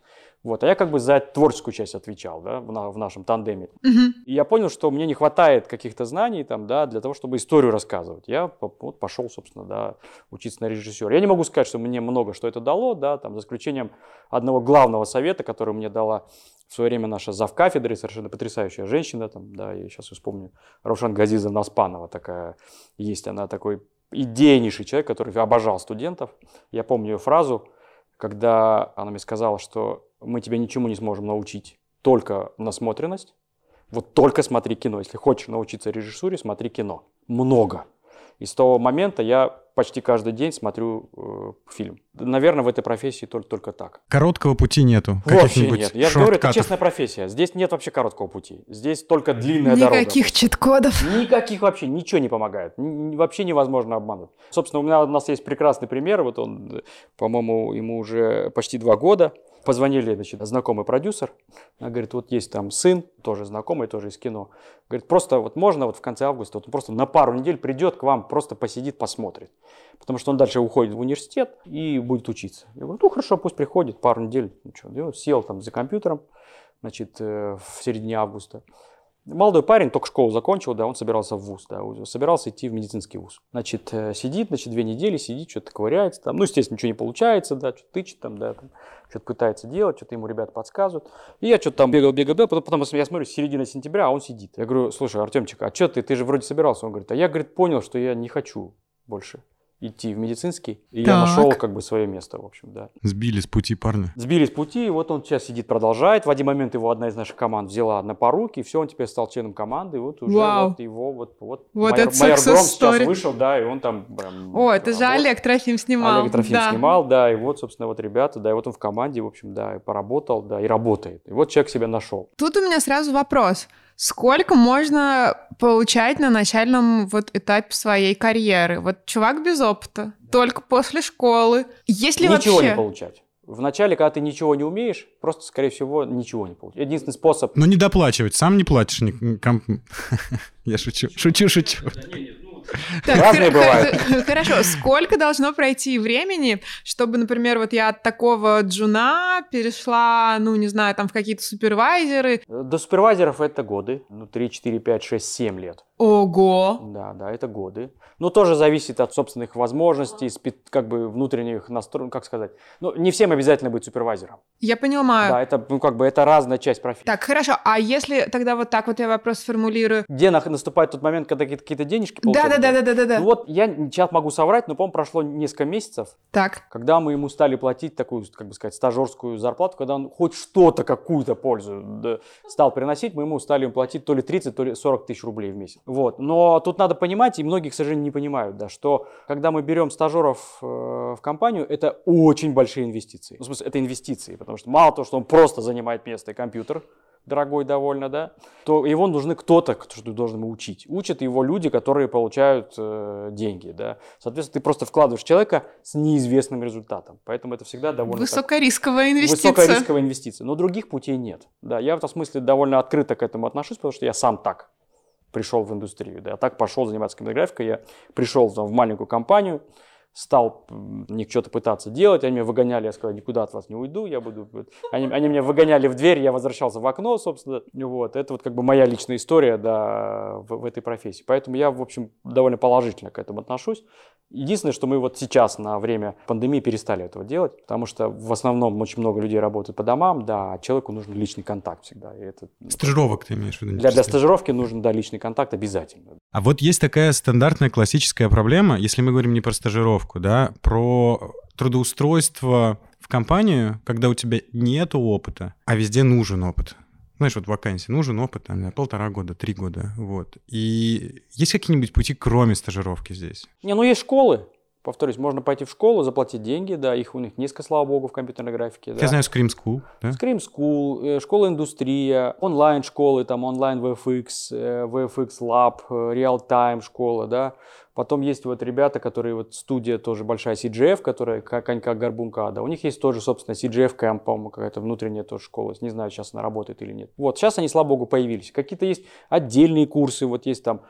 C: Вот, а я как бы за творческую часть отвечал, да, в, на, в нашем тандеме. Uh-huh. И я понял, что мне не хватает каких-то знаний там, да, для того, чтобы историю рассказывать. Я вот пошел, собственно, да, учиться на режиссера. Я не могу сказать, что мне много что это дало, да, там, за исключением одного главного совета, который мне дала в свое время наша завкафедры, совершенно потрясающая женщина, там, да, я сейчас вспомню, Равшан Газизовна Наспанова такая есть, она такой идейнейший человек, который обожал студентов. Я помню ее фразу, когда она мне сказала, что мы тебя ничему не сможем научить, только насмотренность. Вот только смотри кино. Если хочешь научиться режиссуре, смотри кино. Много. И с того момента я почти каждый день смотрю э, фильм. Наверное, в этой профессии только, только так.
A: Короткого пути нету?
C: Вообще нет. Я же говорю, это честная профессия. Здесь нет вообще короткого пути. Здесь только длинная Никаких
B: дорога. Никаких чит-кодов?
C: Никаких вообще, ничего не помогает. Вообще невозможно обмануть. Собственно, у, меня, у нас есть прекрасный пример. Вот он, по-моему, ему уже почти два года. Позвонили, значит, знакомый продюсер, она говорит, вот есть там сын, тоже знакомый, тоже из кино. Говорит, просто вот можно вот в конце августа, вот он просто на пару недель придет к вам, просто посидит, посмотрит. Потому что он дальше уходит в университет и будет учиться. Я говорю, ну хорошо, пусть приходит пару недель. Что, я сел там за компьютером, значит, э, в середине августа. Молодой парень только школу закончил, да, он собирался в ВУЗ, да, собирался идти в медицинский ВУЗ. Значит, э, сидит, значит, две недели сидит, что-то ковыряется там, ну, естественно, ничего не получается, да, что-то тычет там, да, там, что-то пытается делать, что-то ему ребята подсказывают. И я что-то там бегал, бегал, бегал, потом, потом я смотрю, середина сентября, а он сидит. Я говорю, слушай, Артемчик, а что ты, ты же вроде собирался? Он говорит, а я, говорит, понял, что я не хочу больше идти в медицинский, и так. я нашел как бы свое место, в общем, да.
A: Сбили с пути парня.
C: Сбили с пути, и вот он сейчас сидит, продолжает. В один момент его одна из наших команд взяла на поруки, и все, он теперь стал членом команды, и вот уже Вау. вот его, вот, вот,
B: вот майор, это майор Гром
C: сейчас вышел, да, и он там прям...
B: О, это же Олег Трофим снимал.
C: Олег Трофим да. снимал, да, и вот, собственно, вот ребята, да, и вот он в команде, в общем, да, и поработал, да, и работает. И вот человек себя нашел.
B: Тут у меня сразу вопрос. Сколько можно получать на начальном вот этапе своей карьеры? Вот чувак без опыта, только после школы. Есть ли
C: Ничего
B: вообще...
C: не получать. Вначале, когда ты ничего не умеешь, просто, скорее всего, ничего не получишь. Единственный способ...
A: Но не доплачивать, сам не платишь. Я шучу, шучу, шучу.
C: Так, Разные бывают.
B: Хорошо, сколько должно пройти времени, чтобы, например, вот я от такого джуна перешла, ну, не знаю, там в какие-то супервайзеры?
C: До супервайзеров это годы, ну, 3, 4, 5, 6, 7 лет.
B: Ого!
C: Да, да, это годы. Но тоже зависит от собственных возможностей, как бы внутренних настроек, как сказать. Ну, не всем обязательно быть супервайзером.
B: Я понимаю.
C: Да, это, ну, как бы, это разная часть профессии.
B: Так, хорошо. А если тогда вот так вот я вопрос сформулирую?
C: Где наступает тот момент, когда какие-то денежки
B: Да, да, да, да, да, да, да.
C: Ну вот я сейчас могу соврать, но, по-моему, прошло несколько месяцев.
B: Так.
C: Когда мы ему стали платить такую, как бы сказать, стажерскую зарплату, когда он хоть что-то, какую-то пользу да, стал приносить, мы ему стали платить то ли 30, то ли 40 тысяч рублей в месяц. Вот. Но тут надо понимать, и многие, к сожалению, не понимают, да, что когда мы берем стажеров э, в компанию, это очень большие инвестиции. Ну, в смысле, это инвестиции, потому что мало того, что он просто занимает место и компьютер, дорогой довольно, да, то его нужны кто-то, кто должен ему учить. Учат его люди, которые получают э, деньги, да. Соответственно, ты просто вкладываешь человека с неизвестным результатом. Поэтому это всегда довольно...
B: Высокорисковая так, инвестиция.
C: Высокорисковая инвестиция. Но других путей нет. Да, я в этом смысле довольно открыто к этому отношусь, потому что я сам так пришел в индустрию. Да. Так пошел заниматься компьютерографикой. Я пришел там, в маленькую компанию, стал них что-то пытаться делать, они меня выгоняли, я сказал, никуда от вас не уйду, я буду... Они, они меня выгоняли в дверь, я возвращался в окно, собственно, вот, это вот как бы моя личная история, да, в, в этой профессии, поэтому я, в общем, довольно положительно к этому отношусь. Единственное, что мы вот сейчас на время пандемии перестали этого делать, потому что в основном очень много людей работают по домам, да, а человеку нужен личный контакт всегда. И это,
A: Стажировок ты имеешь в виду?
C: Для, для стажировки нужен, да, личный контакт обязательно.
A: А вот есть такая стандартная классическая проблема, если мы говорим не про стажировку, да, про трудоустройство в компанию, когда у тебя нет опыта, а везде нужен опыт знаешь, вот вакансии нужен опыт, там, полтора года, три года, вот. И есть какие-нибудь пути, кроме стажировки здесь?
C: Не, ну есть школы, повторюсь, можно пойти в школу, заплатить деньги, да, их у них низко, слава богу, в компьютерной графике.
A: Я знаю Scream School, да?
C: Scream School, э, школа индустрия, онлайн-школы, там онлайн VFX, э, VFX Lab, э, Real Time школа, да, Потом есть вот ребята, которые вот студия тоже большая CGF, которая конька горбунка, да, у них есть тоже, собственно, CGF Camp, по-моему, какая-то внутренняя тоже школа, не знаю, сейчас она работает или нет. Вот, сейчас они, слава богу, появились. Какие-то есть отдельные курсы, вот есть там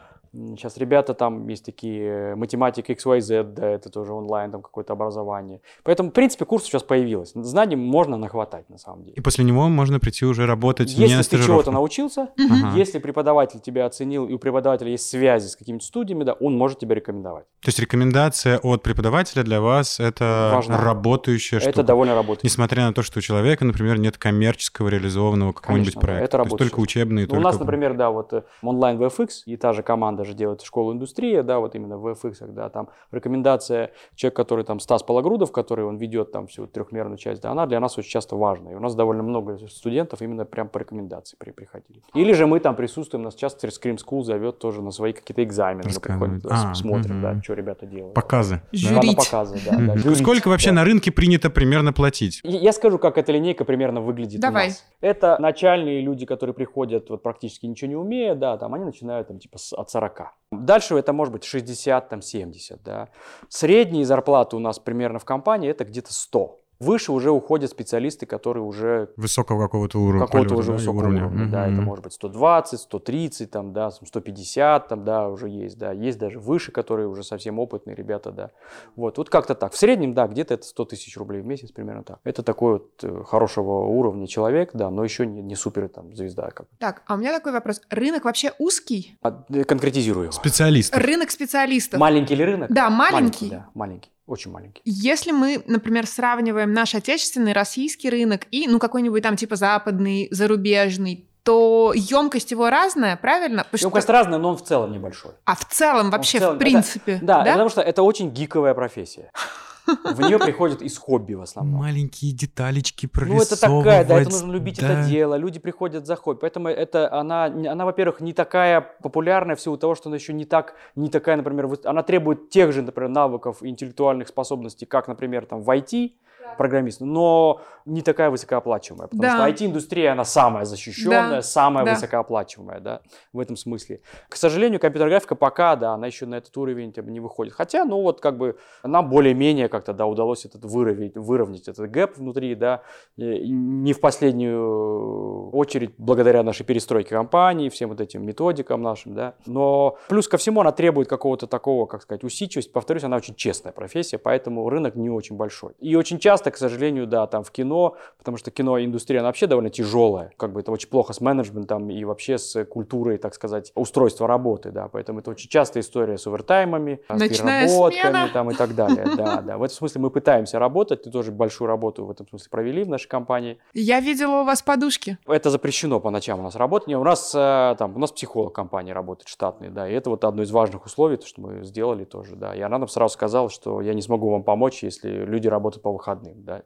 C: Сейчас ребята там есть такие математика XYZ, да, это тоже онлайн там какое-то образование. Поэтому, в принципе, курс сейчас появилось. Знаний можно нахватать на самом деле.
A: И после него можно прийти уже работать
C: если
A: не на
C: ты чего-то научился, ага. если преподаватель тебя оценил, и у преподавателя есть связи с какими-то студиями, да, он может тебя рекомендовать.
A: То есть рекомендация от преподавателя для вас это Важно. работающая штука?
C: Это довольно работает.
A: Несмотря на то, что у человека, например, нет коммерческого реализованного какого-нибудь проекта. Это работает. То есть только учебные. Ну, только...
C: У нас, например, да, вот э, онлайн VFX и та же команда же делает школу индустрия, да, вот именно в FX, да, там рекомендация человек, который там Стас Пологрудов, который он ведет там всю трехмерную часть, да, она для нас очень часто важна. И у нас довольно много студентов именно прям по рекомендации при, приходили. Или же мы там присутствуем, нас часто Scream School зовет тоже на свои какие-то экзамены, приходят, а, смотрим, угу. да, что ребята делают.
A: Показы.
B: Да,
C: на показы, да. да
A: журить, Сколько вообще да. на рынке принято примерно платить?
C: Я скажу, как эта линейка примерно выглядит
B: Давай.
C: у нас. Это начальные люди, которые приходят вот практически ничего не умея, да, там они начинают там типа от 40. Дальше это может быть 60, там 70, да. Средние зарплаты у нас примерно в компании это где-то 100. Выше уже уходят специалисты, которые уже...
A: Высокого какого-то уровня.
C: Какого-то уже да, высокого уровня. уровня. Mm-hmm. Да, это может быть 120, 130, там, да, 150, там, да, уже есть, да. Есть даже выше, которые уже совсем опытные ребята, да. Вот, вот как-то так. В среднем, да, где-то это 100 тысяч рублей в месяц, примерно так. Это такой вот э, хорошего уровня человек, да, но еще не, не супер там звезда. Как.
B: Так, а у меня такой вопрос. Рынок вообще узкий?
C: А, э, конкретизирую его.
A: Специалистов.
B: Рынок специалистов.
C: Маленький ли рынок?
B: Да, маленький. маленький
C: да, маленький. Очень маленький.
B: Если мы, например, сравниваем наш отечественный российский рынок и, ну, какой-нибудь там типа западный, зарубежный, то емкость его разная, правильно?
C: Потому емкость что... разная, но он в целом небольшой.
B: А в целом вообще, в, целом, в принципе?
C: Это, да, да? потому что это очень гиковая профессия. В нее приходят из хобби в основном.
A: Маленькие деталечки прорисовывать.
C: Ну, это такая, да, это нужно любить да. это дело. Люди приходят за хобби. Поэтому это она, она, во-первых, не такая популярная в силу того, что она еще не так, не такая, например, она требует тех же, например, навыков и интеллектуальных способностей, как, например, там в IT, программист, но не такая высокооплачиваемая, потому да. что IT-индустрия, она самая защищенная, да. самая да. высокооплачиваемая, да, в этом смысле. К сожалению, компьютер-графика пока, да, она еще на этот уровень типа, не выходит. Хотя, ну вот как бы нам более-менее как-то, да, удалось этот выровнять, выровнять этот гэп внутри, да, не в последнюю очередь благодаря нашей перестройке компании, всем вот этим методикам нашим, да, но плюс ко всему она требует какого-то такого, как сказать, усидчивости, повторюсь, она очень честная профессия, поэтому рынок не очень большой. И очень часто часто, к сожалению, да, там в кино, потому что киноиндустрия, она вообще довольно тяжелая, как бы это очень плохо с менеджментом и вообще с культурой, так сказать, устройства работы, да, поэтому это очень частая история с овертаймами,
B: Ночная
C: с переработками
B: смена.
C: там и так далее, да, да. В этом смысле мы пытаемся работать, и тоже большую работу в этом смысле провели в нашей компании.
B: Я видела у вас подушки.
C: Это запрещено по ночам у нас работать. У нас э, там, у нас психолог компании работает штатный, да, и это вот одно из важных условий, то, что мы сделали тоже, да. И она нам сразу сказала, что я не смогу вам помочь, если люди работают по выходным, да.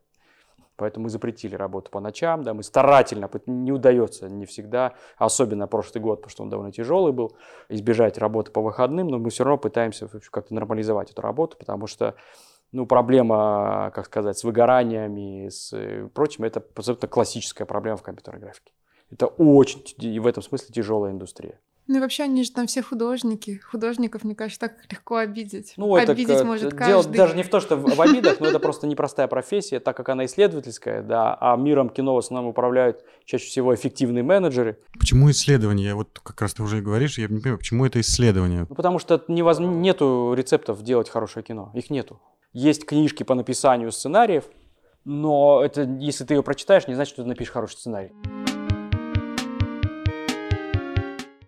C: Поэтому мы запретили работу по ночам, да, мы старательно, не удается не всегда, особенно прошлый год, потому что он довольно тяжелый был, избежать работы по выходным, но мы все равно пытаемся как-то нормализовать эту работу, потому что ну, проблема, как сказать, с выгораниями, с э, прочим, это абсолютно классическая проблема в компьютерной графике. Это очень, и в этом смысле тяжелая индустрия.
B: Ну и вообще они же там все художники. Художников, мне кажется, так легко обидеть.
C: Ну, это
B: обидеть
C: к-
B: может
C: дело
B: каждый.
C: даже не в том, что в, в обидах, но это просто непростая профессия, так как она исследовательская, да, а миром кино в основном управляют чаще всего эффективные менеджеры,
A: Почему исследование? Я вот как раз ты уже и говоришь, я не понимаю, почему это исследование?
C: ну, потому что невозможно, нету рецептов делать хорошее кино, их нету. Есть книжки по написанию сценариев, но это, если ты ее прочитаешь, не значит, что ты напишешь хороший сценарий.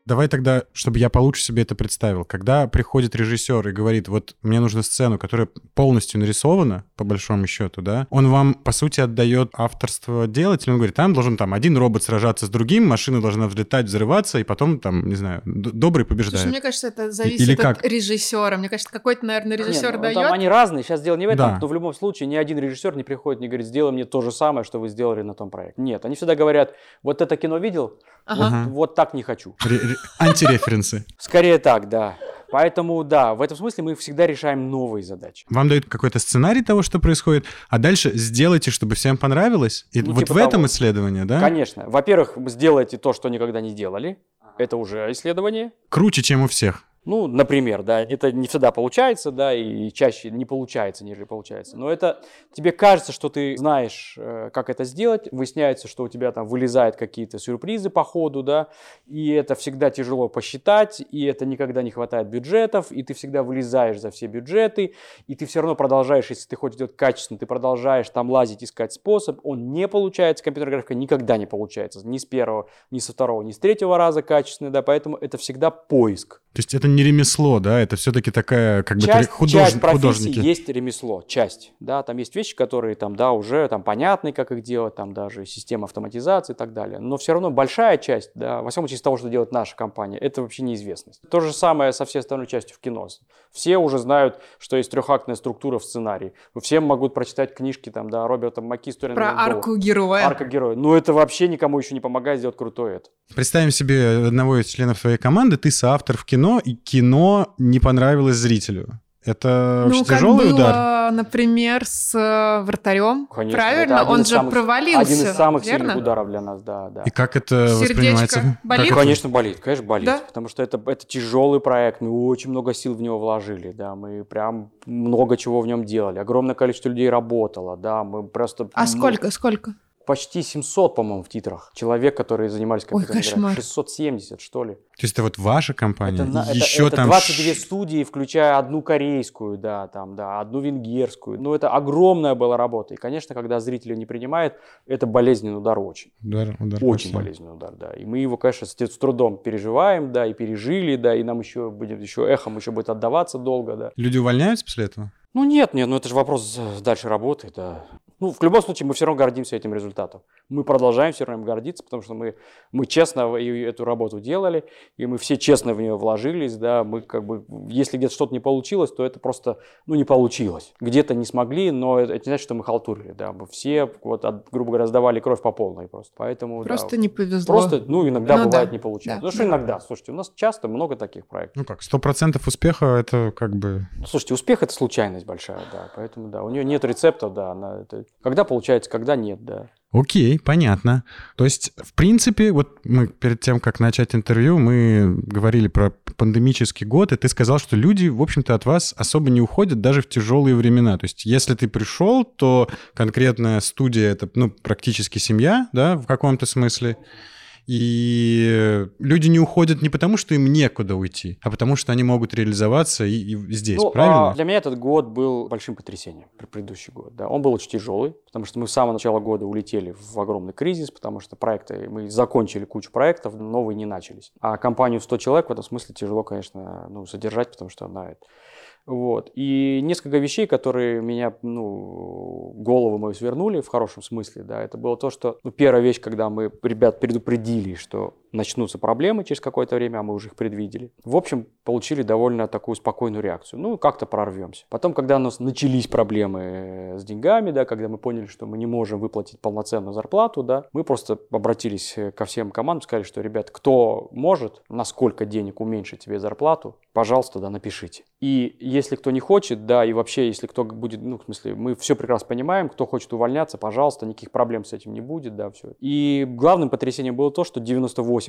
A: Давай тогда, чтобы я получше себе это представил. Когда приходит режиссер и говорит, вот мне нужна сцену, которая полностью нарисована, по большому счету, да, он вам, по сути, отдает авторство делать, или он говорит, там должен там один робот сражаться с другим, машина должна взлетать, взрываться, и потом там, не знаю, добрый побеждает.
B: Слушай, мне кажется, это зависит
A: или
B: от
A: как?
B: режиссера. Мне кажется, какой-то, наверное,
C: Не,
B: режиссер
C: ну,
B: дает.
C: Там они разные, сейчас дело не в этом,
A: Да.
C: но в любом случае ни один режиссер не приходит и не говорит, сделай мне то же самое, что вы сделали на том проекте. Нет, они всегда говорят, вот это кино видел,
B: Ага.
A: Ага.
C: вот так не хочу.
A: Ре- ре- антиреференсы.
C: Скорее так, да. Поэтому, да, в этом смысле мы всегда решаем новые задачи.
A: Вам дают какой-то сценарий того, что происходит, а дальше сделайте, чтобы всем понравилось. И
C: Ну,
A: вот
C: типа
A: в этом
C: того.
A: исследование, да?
C: Конечно. Во-первых, сделайте то, что никогда не делали. Это уже исследование.
A: Круче, чем у всех.
C: Ну, например, да, это не всегда получается, да, и чаще не получается, нежели получается. Но это тебе кажется, что ты знаешь, э, как это сделать, выясняется, что у тебя там вылезают какие-то сюрпризы по ходу, да, и это всегда тяжело посчитать, и это никогда не хватает бюджетов, и ты всегда вылезаешь за все бюджеты, и ты все равно продолжаешь, если ты хочешь делать качественно, ты продолжаешь там лазить, искать способ, он не получается, компьютерная графика никогда не получается, ни с первого, ни со второго, ни с третьего раза качественно, да, поэтому это всегда поиск.
A: То есть это не ремесло, да, это все-таки такая, как бы,
C: часть,
A: худож-
C: часть профессий
A: художники.
C: есть ремесло, часть, да, там есть вещи, которые там, да, уже там понятны, как их делать, там даже система автоматизации и так далее, но все равно большая часть, да, во всяком случае из того, что делает наша компания, это вообще неизвестность. То же самое со всей остальной частью в кино. Все уже знают, что есть трехактная структура в сценарии. Все могут прочитать книжки там, да, Роберта Маки «История
B: Про
C: долларов».
B: арку героя.
C: Арка героя. Но это вообще никому еще не помогает сделать крутое это.
A: Представим себе одного из членов твоей команды, ты соавтор в кино, и кино не понравилось зрителю. Это
B: Ну,
A: очень тяжелый
B: было,
A: удар.
B: например, с э, вратарем.
C: Конечно,
B: Правильно? Он же
C: самых-
B: провалился.
C: Один из самых
B: верно?
C: сильных ударов для нас, да, да.
A: И как это
B: Сердечко
A: воспринимается?
B: болит?
A: Как это-
C: конечно, болит, конечно, болит.
B: Да?
C: Потому что это, это тяжелый проект, мы очень много сил в него вложили, да, мы прям много чего в нем делали, огромное количество людей работало, да, мы просто...
B: А
C: ну,
B: сколько, сколько?
C: Почти 700, по-моему, в титрах. Человек, которые занимались
B: Ой,
C: компьютерной
B: кошмар.
C: графикой. 670, что ли.
A: То есть это вот ваша компания?
C: Это, на- это-
A: Еще
C: это
A: там
C: 22
A: ш-
C: студии, включая одну корейскую, да, там, да, одну венгерскую. Ну, это огромная была работа. И, конечно, когда зрители не принимают, это болезненный удар очень.
A: Удар, удар
C: Очень
A: всем.
C: болезненный удар, да. И мы его, конечно, с, с трудом переживаем, да, и пережили, да, и нам еще будет, еще эхом еще будет отдаваться долго, да.
A: Люди увольняются после этого?
C: Ну нет, нет, ну это же вопрос э, дальше работы, да. Ну, в любом случае, мы все равно гордимся этим результатом. Мы продолжаем все равно гордиться, потому что мы, мы честно и эту работу делали, и мы все честно в нее вложились, да, мы как бы, если где-то что-то не получилось, то это просто, ну, не получилось. Где-то не смогли, но это, это не значит, что мы халтурили, да, мы все, вот, от- грубо говоря, сдавали кровь по полной просто, поэтому, да,
B: Просто не повезло.
C: Просто, ну, иногда
B: Ну
C: бывает
B: да,
C: не получается.
B: да,
C: ну, что
B: да.
C: иногда, слушайте, у нас часто много таких проектов.
A: Ну как, сто процентов успеха это как бы...
C: Слушайте, успех это случайность большая, да, поэтому, да, у нее нет рецепта, да, она, это, когда получается, когда нет, да.
A: Окей, понятно. То есть, в принципе, вот мы перед тем, как начать интервью, мы говорили про пандемический год, и ты сказал, что люди, в общем-то, от вас особо не уходят даже в тяжелые времена. То есть, если ты пришел, то конкретная студия — это, ну, практически семья, да, в каком-то смысле. И люди не уходят не потому, что им некуда уйти, а потому что они могут реализоваться и, и здесь, ну, правильно?
C: А для меня этот год был большим потрясением, предыдущий год. Да. Он был очень тяжелый, потому что мы с самого начала года улетели в огромный кризис, потому что проекты, мы закончили кучу проектов, новые не начались. А компанию 100 человек в этом смысле тяжело, конечно, ну, содержать, потому что она вот. И несколько вещей, которые меня, ну, голову мою свернули в хорошем смысле, да, это было то, что, ну, первая вещь, когда мы ребят предупредили, что начнутся проблемы через какое-то время, а мы уже их предвидели. В общем, получили довольно такую спокойную реакцию. Ну, как-то прорвемся. Потом, когда у нас начались проблемы э, с деньгами, да, когда мы поняли, что мы не можем выплатить полноценную зарплату, да, мы просто обратились э, ко всем командам, сказали, что, ребят, кто может, насколько денег уменьшить тебе зарплату, пожалуйста, да, напишите. И если кто не хочет, да, и вообще, если кто будет, ну, в смысле, мы все прекрасно понимаем, кто хочет увольняться, пожалуйста, никаких проблем с этим не будет, да, все. И главным потрясением было то, что 98%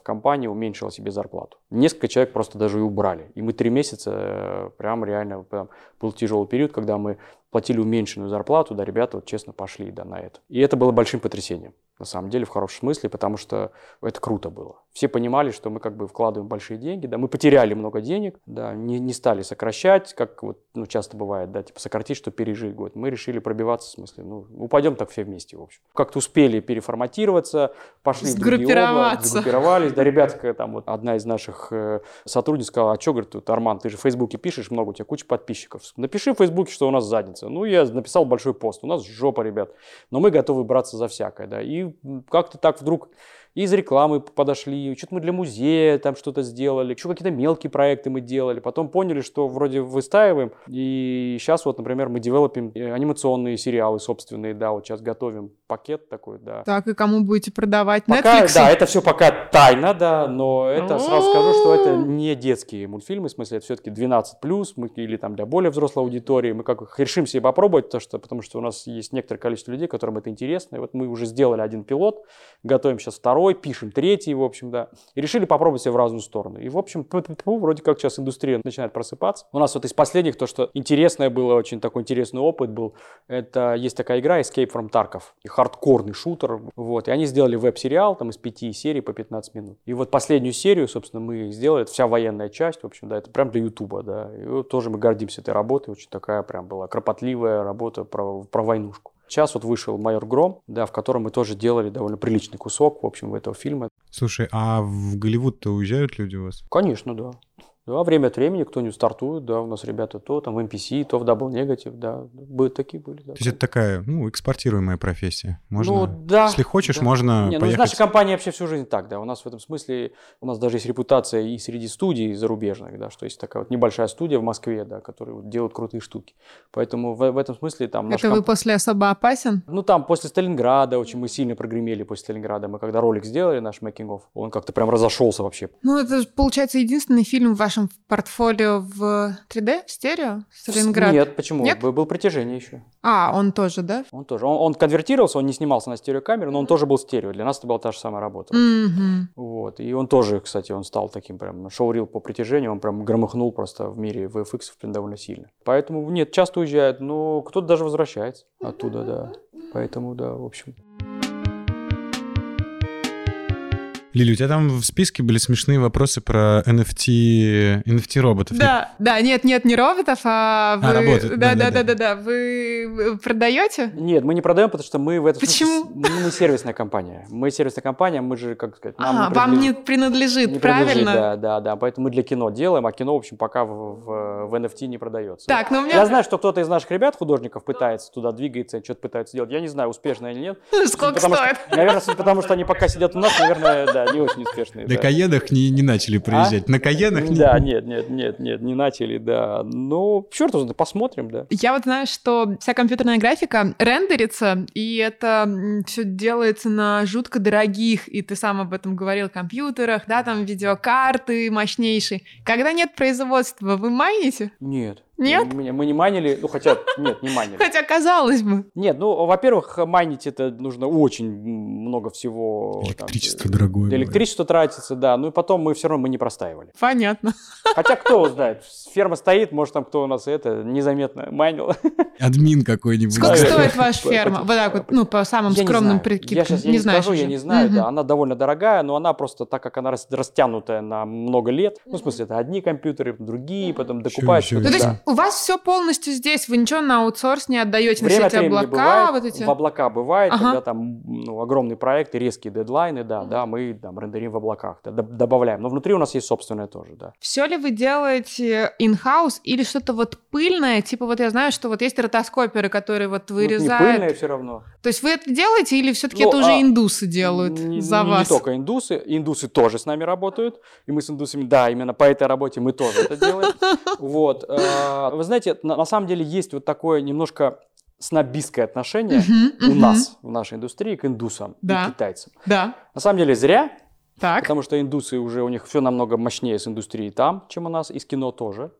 C: компании уменьшило себе зарплату. Несколько человек просто даже и убрали. И мы три месяца, э, прям реально, прям, был тяжелый период, когда мы платили уменьшенную зарплату, да, ребята вот честно пошли, да, на это. И это было большим потрясением на самом деле, в хорошем смысле, потому что это круто было. Все понимали, что мы как бы вкладываем большие деньги, да, мы потеряли много денег, да, не, не стали сокращать, как вот, ну, часто бывает, да, типа сократить, чтобы пережить год. Мы решили пробиваться, в смысле, ну, упадем так все вместе, в общем. Как-то успели переформатироваться, пошли в другие области, сгруппировались, да, ребятка, там вот одна из наших э, сотрудниц сказала, а что, говорит, тут, Арман, ты же в Фейсбуке пишешь много, у тебя куча подписчиков. Напиши в Фейсбуке, что у нас задница. Ну, я написал большой пост, у нас жопа, ребят, но мы готовы браться за всякое, да, и как-то так вдруг из рекламы подошли, что-то мы для музея там что-то сделали, еще какие-то мелкие проекты мы делали. Потом поняли, что вроде выстаиваем. И сейчас вот, например, мы девелопим э, анимационные сериалы собственные, да, вот сейчас готовим пакет такой, да.
B: Так, и кому будете продавать?
C: Пока, Netflix? Да, это все пока тайна, да, но это сразу скажу, что это не детские мультфильмы, в смысле, это все-таки 12+, мы, или там для более взрослой аудитории. Мы как решим себе попробовать, то, что, потому что у нас есть некоторое количество людей, которым это интересно. И вот мы уже сделали один пилот, готовим сейчас второй, второй, пишем третий, в общем, да. И решили попробовать себя в разную сторону. И, в общем, вроде как сейчас индустрия начинает просыпаться. У нас вот из последних, то, что интересное было, очень такой интересный опыт был, это есть такая игра Escape from Tarkov, и хардкорный шутер, вот. И они сделали веб-сериал, там, из пяти серий по 15 минут. И вот последнюю серию, собственно, мы сделали, это вся военная часть, в общем, да, это прям для Ютуба, да. И вот тоже мы гордимся этой работой, очень такая прям была кропотливая работа про, про войнушку. Сейчас вот вышел «Майор Гром», да, в котором мы тоже делали довольно приличный кусок, в общем, этого фильма.
A: Слушай, а в Голливуд-то уезжают люди у вас?
C: Конечно, да. Да, время от времени кто-нибудь стартует, да, у нас ребята то там в NPC, то в Double Negative, да, были, такие были. Да.
A: То есть это такая, ну, экспортируемая профессия. Можно,
C: ну, да.
A: Если хочешь, да. можно
C: Не,
A: поехать.
C: Ну, наша компания вообще всю жизнь так, да, у нас в этом смысле, у нас даже есть репутация и среди студий зарубежных, да, что есть такая вот небольшая студия в Москве, да, которые вот делают крутые штуки. Поэтому в, в этом смысле там...
B: Это вы комп... после «Особо опасен»?
C: Ну, там после Сталинграда очень мы сильно прогремели после Сталинграда. Мы когда ролик сделали, наш making of, он как-то прям разошелся вообще.
B: Ну, это, получается, единственный фильм в вашем портфолио, в 3D, в стерео? Сталинград?
C: Нет, почему? Нет? Был притяжение еще.
B: А, он тоже, да?
C: Он тоже. Он, он конвертировался, он не снимался на стереокамеру, но он тоже был стерео. Для нас это была та же самая работа.
B: Mm-hmm.
C: Вот. И он тоже, кстати, он стал таким прям шоурил по притяжению, он прям громыхнул просто в мире VFX прям довольно сильно. Поэтому, нет, часто уезжает, но кто-то даже возвращается оттуда, да. Поэтому, да, в общем.
A: Лили, у тебя там в списке были смешные вопросы про NFT, NFT роботов.
B: Да, да, нет, нет, не роботов, а, а вы... А, работы. Да, да, да, да, да, Вы продаете?
C: Нет, мы не продаем, потому что мы в этом...
B: Почему?
C: Мы, мы сервисная компания. Мы сервисная компания, мы же, как сказать...
B: Нам а, не вам не принадлежит, не правильно? Принадлежит,
C: да, да, да. Поэтому мы для кино делаем, а кино, в общем, пока в, в, в NFT не продается.
B: Так, ну у меня...
C: Я знаю, что кто-то из наших ребят, художников, пытается туда двигаться, что-то пытается делать. Я не знаю, успешно или нет.
B: Сколько потому стоит?
C: Что, наверное, потому что они пока сидят у нас, наверное, да, не очень успешные.
A: На да. Каенах не, начали приезжать. А? На Каенах
C: не... Да, нет, нет, нет, нет, не начали, да. Ну, черт возьми, посмотрим, да.
B: Я вот знаю, что вся компьютерная графика рендерится, и это все делается на жутко дорогих, и ты сам об этом говорил, компьютерах, да, там видеокарты мощнейшие. Когда нет производства, вы майните?
C: Нет.
B: Нет?
C: Мы, мы не майнили, ну хотя, нет, не майнили.
B: Хотя казалось бы.
C: Нет, ну, во-первых, майнить это нужно очень много всего.
A: Электричество там, дорогое.
C: Электричество бывает. тратится, да. Ну и потом мы все равно мы не простаивали.
B: Понятно.
C: Хотя кто знает, ферма стоит, может там кто у нас это незаметно майнил.
A: Админ какой-нибудь.
B: Сколько стоит ваша ферма? Вот так вот, ну, по самым скромным прикидкам.
C: Я сейчас не, скажу, я не знаю, да. Она довольно дорогая, но она просто, так как она растянутая на много лет, ну, в смысле, это одни компьютеры, другие, потом докупаются.
B: Ну, то есть у вас все полностью здесь, вы ничего на аутсорс не отдаете, Время на все эти облака,
C: бывает,
B: вот эти?
C: В облака бывает, ага. когда там ну, огромный проект и резкие дедлайны, да, да, мы там рендерим в облаках, да, добавляем. Но внутри у нас есть собственное тоже, да.
B: Все ли вы делаете in-house или что-то вот пыльное, типа вот я знаю, что вот есть ротоскоперы, которые вот вырезают.
C: Ну, не пыльное все равно.
B: То есть вы это делаете или все-таки ну, это уже а индусы делают не, за
C: не,
B: вас?
C: Не только индусы, индусы тоже с нами работают, и мы с индусами, да, именно по этой работе мы тоже это делаем. Вот. А, вы знаете, на самом деле есть вот такое немножко снобистское отношение uh-huh, uh-huh. у нас в нашей индустрии к индусам да. и китайцам.
B: Да.
C: На самом деле зря,
B: так.
C: потому что индусы уже у них все намного мощнее с индустрией там, чем у нас, и с кино тоже.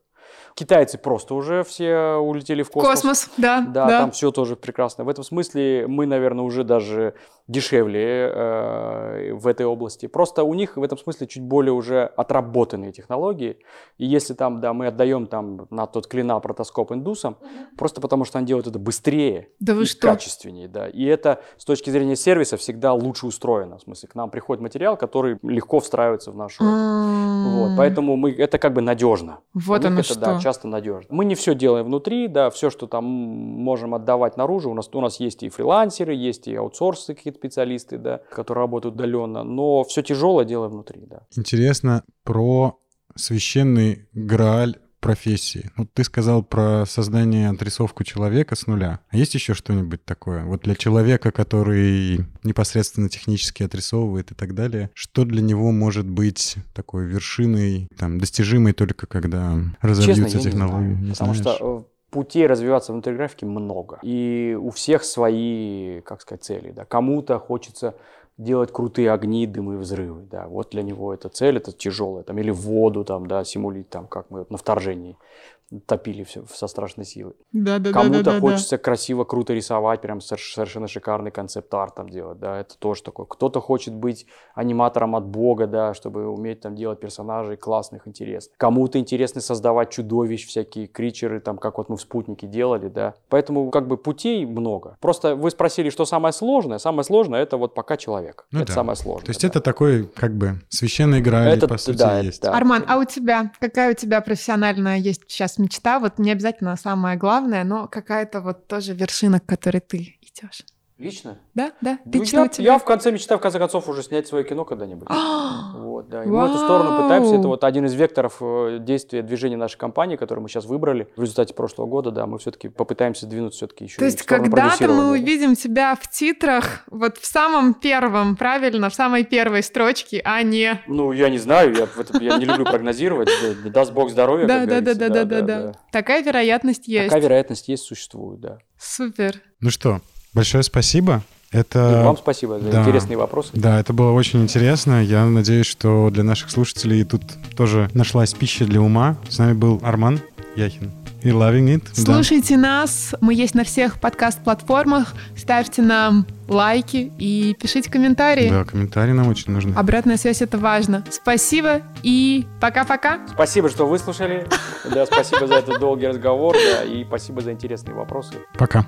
C: Китайцы просто уже все улетели в космос.
B: Космос, да.
C: Да, да. там все тоже прекрасно. В этом смысле мы, наверное, уже даже дешевле э, в этой области. Просто у них в этом смысле чуть более уже отработанные технологии. И если там, да, мы отдаем там на тот клинал протоскоп индусам, просто потому что они делают это быстрее
B: да вы
C: и
B: что?
C: качественнее. Да. И это с точки зрения сервиса всегда лучше устроено. В смысле, к нам приходит материал, который легко встраивается в нашу... Mm-hmm. Вот, поэтому мы, это как бы надежно.
B: Вот оно
C: это,
B: что.
C: Да, часто надежно. Мы не все делаем внутри, да, все, что там можем отдавать наружу. У нас, у нас есть и фрилансеры, есть и аутсорсы какие-то специалисты, да, которые работают удаленно, но все тяжелое дело внутри, да.
A: Интересно про священный Грааль профессии. Вот ты сказал про создание отрисовку человека с нуля. А есть еще что-нибудь такое? Вот для человека, который непосредственно технически отрисовывает и так далее, что для него может быть такой вершиной, там, достижимой только когда разовьются
C: Честно,
A: технологии?
C: Не знаю, не потому знаешь? что э, путей развиваться внутри графики много. И у всех свои, как сказать, цели. Да. Кому-то хочется делать крутые огни, дымы, взрывы, да, вот для него эта цель, это тяжелая, там, или воду, там, да, симулить, там, как мы на вторжении топили все со страшной силой.
B: Да, да,
C: Кому-то
B: да, да,
C: хочется
B: да.
C: красиво, круто рисовать, прям совершенно шикарный концепт-арт там делать, да, это тоже такое. Кто-то хочет быть аниматором от бога, да, чтобы уметь там делать персонажей классных, интересных. Кому-то интересно создавать чудовищ, всякие кричеры, там, как вот мы в «Спутнике» делали, да. Поэтому как бы путей много. Просто вы спросили, что самое сложное. Самое сложное — это вот пока человек. Ну, это да. самое сложное.
A: То есть
C: да.
A: это такой как бы священная игра, это, по сути, да, есть. Да.
B: Арман, а у тебя? Какая у тебя профессиональная есть сейчас мечта, вот не обязательно самое главное, но какая-то вот тоже вершина, к которой ты идешь.
C: Лично?
B: Да, да.
C: Ну, Лично я, я в конце мечтаю, в конце концов, уже снять свое кино когда-нибудь. вот, да. И мы в эту сторону пытаемся. Это вот один из векторов э, действия, движения нашей компании, который мы сейчас выбрали. В результате прошлого года, да, мы все-таки попытаемся двинуться все-таки еще
B: То есть когда-то мы увидим тебя в титрах вот в самом первом, правильно, в самой первой строчке, а не...
C: Ну, я не знаю, я, я не люблю прогнозировать. Даст бог здоровья,
B: да, да, да, да, да, да. Такая вероятность есть.
C: Такая вероятность есть, существует, да.
B: Супер.
A: Ну что, Большое спасибо. Это...
C: И вам спасибо за да, интересные вопросы.
A: Да, это было очень интересно. Я надеюсь, что для наших слушателей тут тоже нашлась пища для ума. С нами был Арман Яхин. И Loving It.
B: Слушайте да. нас. Мы есть на всех подкаст-платформах. Ставьте нам лайки и пишите комментарии.
A: Да, комментарии нам очень нужны.
B: Обратная связь — это важно. Спасибо и пока-пока.
C: Спасибо, что выслушали. Да, спасибо за этот долгий разговор. Да, и спасибо за интересные вопросы.
A: Пока.